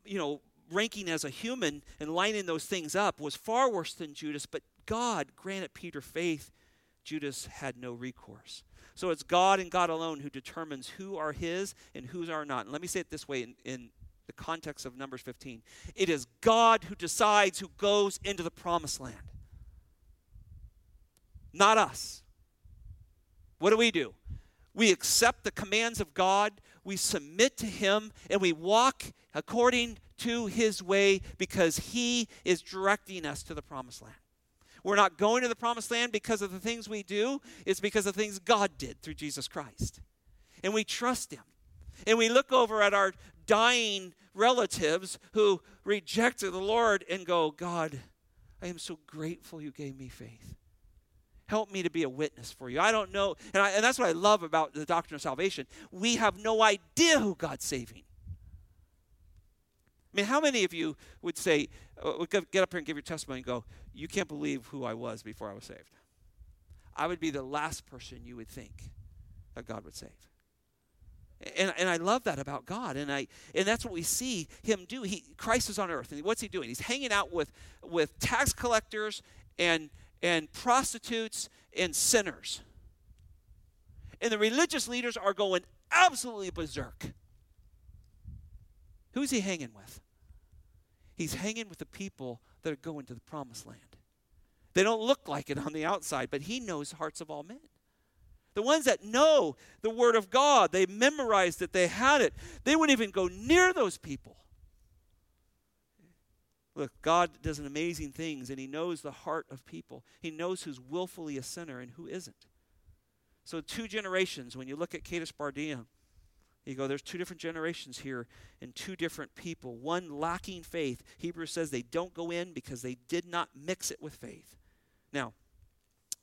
you know, ranking as a human and lining those things up was far worse than Judas, but God granted Peter faith. Judas had no recourse. So it's God and God alone who determines who are his and whose are not. And let me say it this way in, in the context of Numbers 15. It is God who decides who goes into the promised land, not us. What do we do? We accept the commands of God, we submit to Him, and we walk according to His way because He is directing us to the promised land. We're not going to the promised land because of the things we do, it's because of the things God did through Jesus Christ. And we trust Him. And we look over at our dying relatives who rejected the Lord and go, God, I am so grateful you gave me faith. Help me to be a witness for you. I don't know. And, I, and that's what I love about the doctrine of salvation. We have no idea who God's saving. I mean, how many of you would say, uh, would get up here and give your testimony and go, You can't believe who I was before I was saved? I would be the last person you would think that God would save. And, and I love that about God. And I and that's what we see him do. He Christ is on earth. And what's he doing? He's hanging out with with tax collectors and and prostitutes and sinners. And the religious leaders are going absolutely berserk. Who's he hanging with? He's hanging with the people that are going to the promised land. They don't look like it on the outside, but he knows hearts of all men. The ones that know the Word of God, they memorized it, they had it. They wouldn't even go near those people. Look, God does amazing things, and He knows the heart of people. He knows who's willfully a sinner and who isn't. So, two generations, when you look at Kadesh Barnea, you go, there's two different generations here and two different people. One lacking faith. Hebrews says they don't go in because they did not mix it with faith. Now,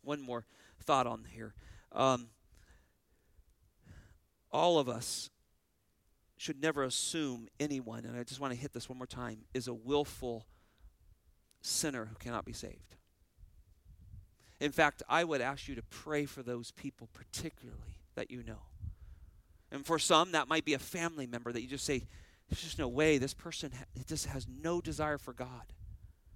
one more thought on here. Um, all of us should never assume anyone, and I just want to hit this one more time, is a willful sinner who cannot be saved. In fact, I would ask you to pray for those people, particularly that you know. And for some, that might be a family member that you just say, there's just no way this person ha- just has no desire for God.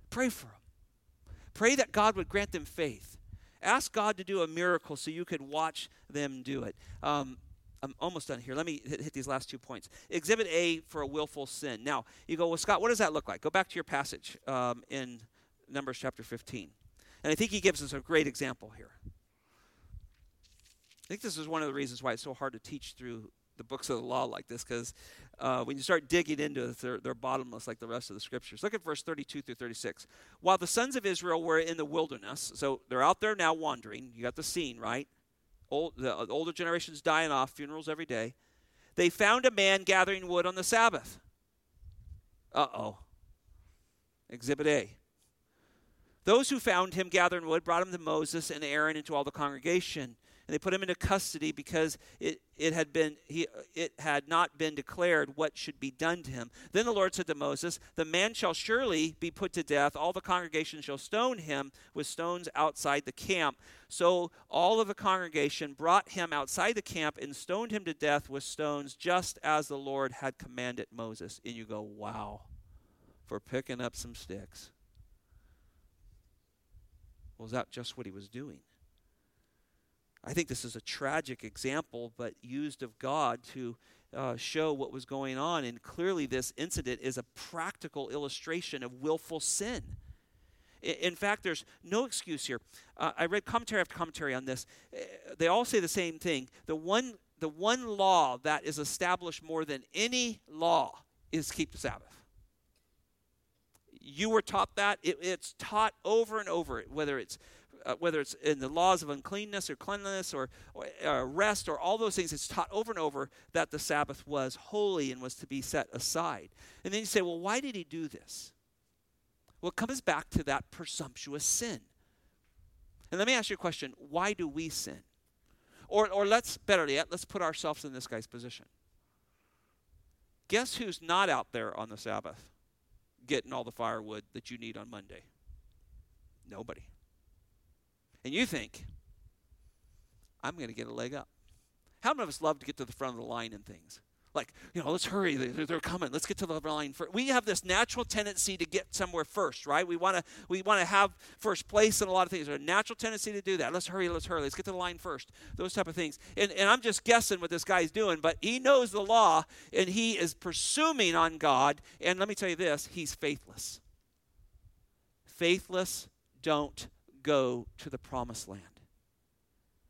Pray for them. Pray that God would grant them faith. Ask God to do a miracle so you could watch them do it. Um, I'm almost done here. Let me hit, hit, these last two points. Exhibit A for a willful sin. Now, you go, well, Scott, what does that look like? Go back to your passage um, in Numbers chapter 15. And I think he gives us a great example here. I think this is one of the reasons why it's so hard to teach through the books of the law like this, because uh, when you start digging into it, they're, they're bottomless like the rest of the scriptures. Look at verse 32 through 36. While the sons of Israel were in the wilderness, so they're out there now wandering, you got the scene, right? old, the older generations dying off, funerals every day. They found a man gathering wood on the Sabbath. Uh oh. Exhibit A. Those who found him gathering wood brought him to Moses and Aaron and to all the congregation and they put him into custody because it, it had been he it had not been declared what should be done to him. Then the Lord said to Moses, The man shall surely be put to death, all the congregation shall stone him with stones outside the camp. So all of the congregation brought him outside the camp and stoned him to death with stones, just as the Lord had commanded Moses. And you go, Wow, for picking up some sticks. Was that just what he was doing? I think this is a tragic example, but used of God to uh, show what was going on. And clearly, this incident is a practical illustration of willful sin. In fact, there's no excuse here. Uh, I read commentary after commentary on this. Uh, they all say the same thing. The one, the one law that is established more than any law is keep the Sabbath. You were taught that. It, it's taught over and over, whether it's uh, whether it's in the laws of uncleanness or cleanliness or, or uh, rest or all those things, it's taught over and over that the Sabbath was holy and was to be set aside. And then you say, well, why did he do this? Well, it comes back to that presumptuous sin. And let me ask you a question why do we sin? Or, or let's, better yet, let's put ourselves in this guy's position. Guess who's not out there on the Sabbath getting all the firewood that you need on Monday? Nobody. And you think, I'm going to get a leg up. How many of us love to get to the front of the line in things? Like, you know, let's hurry. They're, they're coming. Let's get to the line first. We have this natural tendency to get somewhere first, right? We want to we want to have first place in a lot of things. There's a natural tendency to do that. Let's hurry. Let's hurry. Let's get to the line first. Those type of things. And, and I'm just guessing what this guy's doing, but he knows the law and he is presuming on God. And let me tell you this: he's faithless. Faithless don't go to the promised land.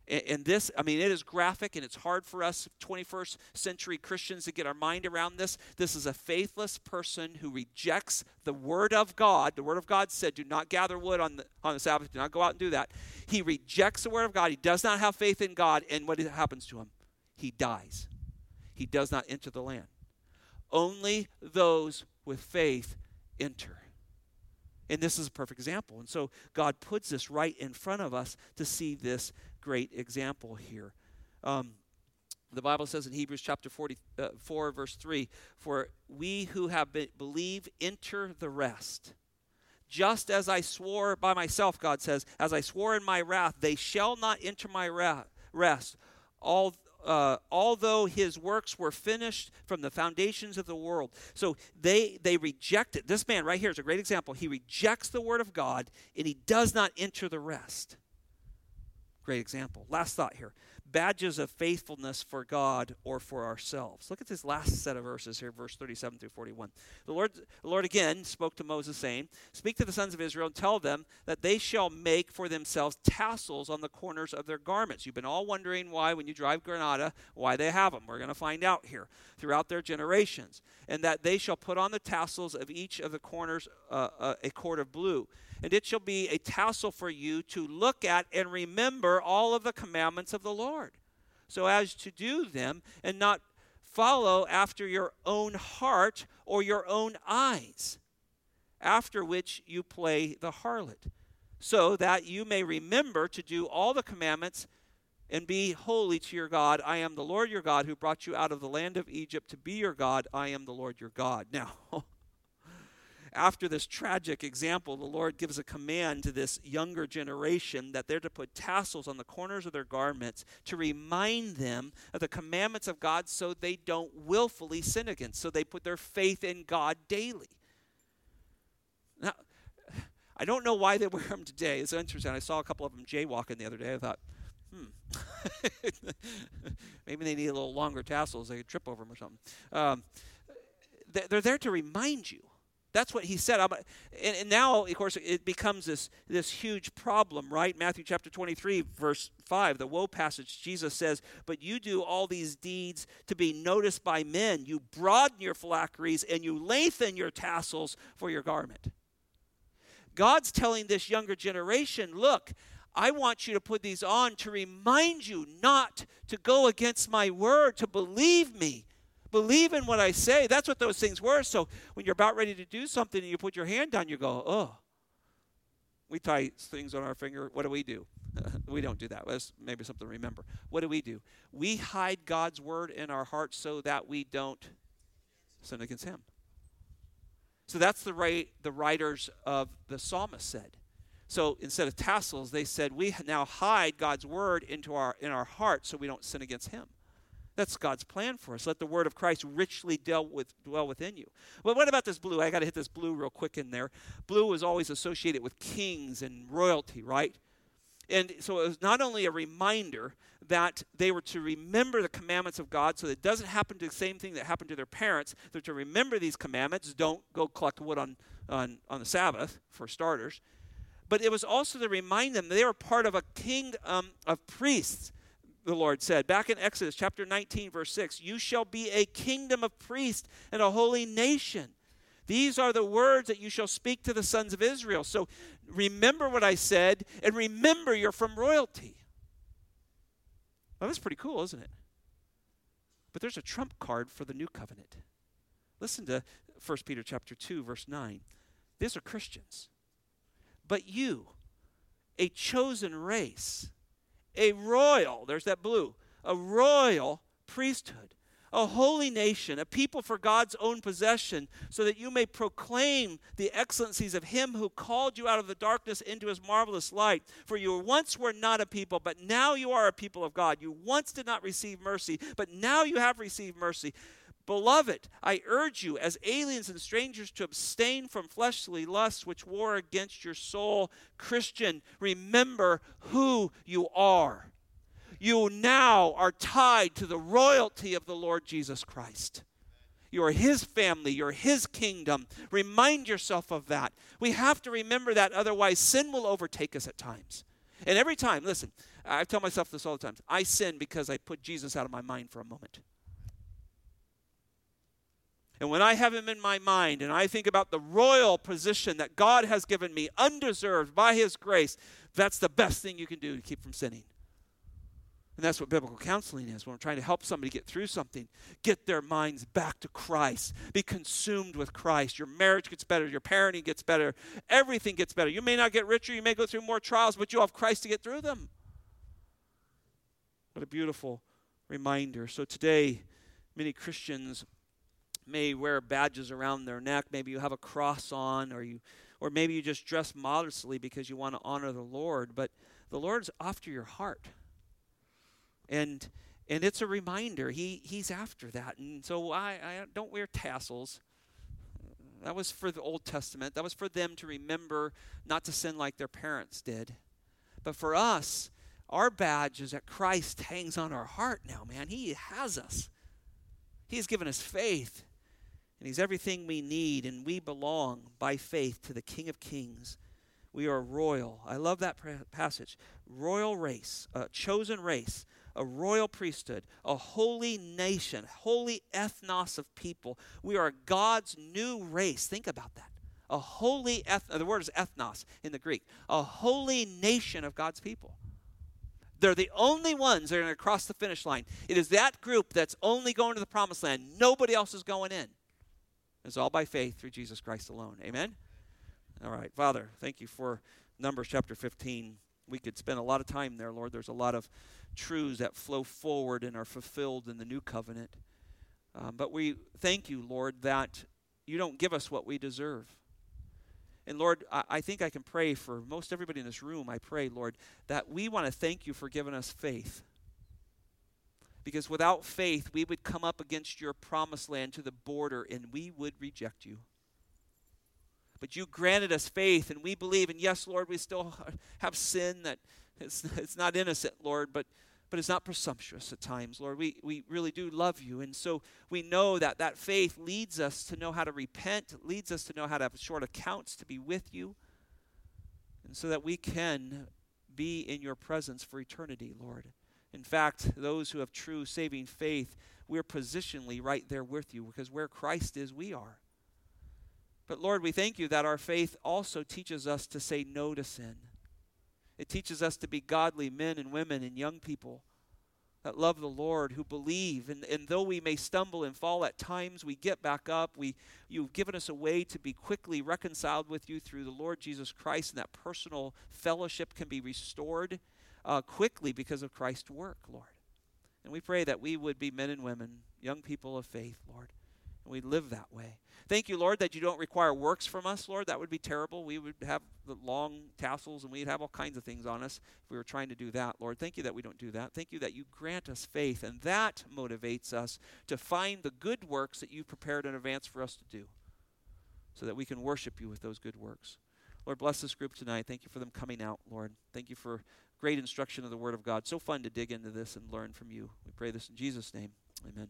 And this, I mean, it is graphic and it's hard for us 21st century Christians to get our mind around this. This is a faithless person who rejects the Word of God. The Word of God said, Do not gather wood on the, on the Sabbath, do not go out and do that. He rejects the Word of God. He does not have faith in God. And what happens to him? He dies. He does not enter the land. Only those with faith enter. And this is a perfect example. And so God puts this right in front of us to see this great example here. Um, the Bible says in Hebrews chapter 44, uh, verse 3 For we who have be- believed enter the rest. Just as I swore by myself, God says, as I swore in my wrath, they shall not enter my rest. All uh, although his works were finished from the foundations of the world. So they they reject it. This man right here is a great example. He rejects the word of God and he does not enter the rest. Great example. Last thought here badges of faithfulness for God or for ourselves. Look at this last set of verses here, verse 37 through 41. The Lord, the Lord again spoke to Moses, saying, Speak to the sons of Israel and tell them that they shall make for themselves tassels on the corners of their garments. You've been all wondering why, when you drive Granada, why they have them. We're going to find out here throughout their generations. And that they shall put on the tassels of each of the corners uh, uh, a cord of blue and it shall be a tassel for you to look at and remember all of the commandments of the Lord. so as to do them, and not follow after your own heart or your own eyes, after which you play the harlot, so that you may remember to do all the commandments and be holy to your God. I am the Lord your God who brought you out of the land of Egypt to be your God. I am the Lord your God. Now, after this tragic example, the Lord gives a command to this younger generation that they're to put tassels on the corners of their garments to remind them of the commandments of God so they don't willfully sin against. So they put their faith in God daily. Now, I don't know why they wear them today. It's interesting. I saw a couple of them jaywalking the other day. I thought, hmm, maybe they need a little longer tassels. They could trip over them or something. Um, they're there to remind you that's what he said. And, and, now, of course, it becomes this, this huge problem, right? Matthew chapter 23, verse 5, the woe passage, Jesus says, But you do all these deeds to be noticed by men. You broaden your phylacteries and you lengthen your tassels for your garment. God's telling this younger generation, look, I want you to put these on to remind you not to go against my word, to believe me, Believe in what I say. That's what those things were. So when you're about ready to do something and you put your hand down, you go, oh. We tie things on our finger. What do we do? we don't do that. That's maybe something to remember. What do we do? We hide God's word in our hearts so that we don't sin against Him. So that's the right the writers of the psalmist said. So instead of tassels, they said we now hide God's word into our in our hearts so we don't sin against Him. That's God's plan for us. Let the word of Christ richly dwell, with, dwell within you. But what about this blue? I got to hit this blue real quick in there. Blue is always associated with kings and royalty, right? And so it was not only a reminder that they were to remember the commandments of God so that it doesn't happen to the same thing that happened to their parents. They're to remember these commandments. Don't go collect wood on, on, on the Sabbath, for starters. But it was also to remind them they were part of a kingdom of priests the Lord said. Back in Exodus chapter 19, verse 6 You shall be a kingdom of priests and a holy nation. These are the words that you shall speak to the sons of Israel. So remember what I said, and remember you're from royalty. Well, that's pretty cool, isn't it? But there's a trump card for the new covenant. Listen to 1 Peter chapter 2, verse 9. These are Christians. But you, a chosen race a royal, there's that blue, a royal priesthood, a holy nation, a people for God's own possession, so that you may proclaim the excellencies of him who called you out of the darkness into his marvelous light. For you once were not a people, but now you are a people of God. You once did not receive mercy, but now you have received mercy. Beloved, I urge you as aliens and strangers to abstain from fleshly lusts which war against your soul. Christian, remember who you are. You now are tied to the royalty of the Lord Jesus Christ. You are His family, you're His kingdom. Remind yourself of that. We have to remember that, otherwise, sin will overtake us at times. And every time, listen, I tell myself this all the time I sin because I put Jesus out of my mind for a moment. And when I have him in my mind and I think about the royal position that God has given me, undeserved by his grace, that's the best thing you can do to keep from sinning. And that's what biblical counseling is when we're trying to help somebody get through something. Get their minds back to Christ. Be consumed with Christ. Your marriage gets better. Your parenting gets better. Everything gets better. You may not get richer. You may go through more trials, but you have Christ to get through them. What a beautiful reminder. So today, many Christians may wear badges around their neck. Maybe you have a cross on, or you, or maybe you just dress modestly because you want to honor the Lord. But the Lord's after your heart, and and it's a reminder. He he's after that. And so I, I don't wear tassels. That was for the Old Testament. That was for them to remember not to sin like their parents did. But for us, our badge is that Christ hangs on our heart now, man. He has us. He's given us faith. And He's everything we need, and we belong by faith to the King of Kings. We are royal. I love that passage. Royal race, a chosen race, a royal priesthood, a holy nation, holy ethnos of people. We are God's new race. Think about that. A holy eth- the word is ethnos in the Greek. A holy nation of God's people. They're the only ones that are going to cross the finish line. It is that group that's only going to the promised land. Nobody else is going in. It's all by faith through Jesus Christ alone. Amen? All right. Father, thank you for Numbers chapter 15. We could spend a lot of time there, Lord. There's a lot of truths that flow forward and are fulfilled in the new covenant. Um, but we thank you, Lord, that you don't give us what we deserve. And Lord, I, I think I can pray for most everybody in this room. I pray, Lord, that we want to thank you for giving us faith. Because without faith, we would come up against your promised land to the border and we would reject you. But you granted us faith, and we believe. And yes, Lord, we still have sin that it's, it's not innocent, Lord, but but it's not presumptuous at times, Lord. We, we really do love you. And so we know that that faith leads us to know how to repent, leads us to know how to have short accounts, to be with you, and so that we can be in your presence for eternity, Lord. In fact, those who have true saving faith, we're positionally right there with you because where Christ is, we are. But Lord, we thank you that our faith also teaches us to say no to sin. It teaches us to be godly men and women and young people that love the Lord, who believe. And, and though we may stumble and fall at times, we get back up. We, you've given us a way to be quickly reconciled with you through the Lord Jesus Christ, and that personal fellowship can be restored uh, quickly because of Christ's work, Lord. And we pray that we would be men and women, young people of faith, Lord, and we live that way. Thank you, Lord, that you don't require works from us, Lord. That would be terrible. We would have the long tassels and we'd have all kinds of things on us if we were trying to do that, Lord. Thank you that we don't do that. Thank you that you grant us faith, and that motivates us to find the good works that you've prepared in advance for us to do so that we can worship you with those good works. Lord, bless this group tonight. Thank you for them coming out, Lord. Thank you for great instruction of the Word of God. So fun to dig into this and learn from you. We pray this in Jesus' name. Amen.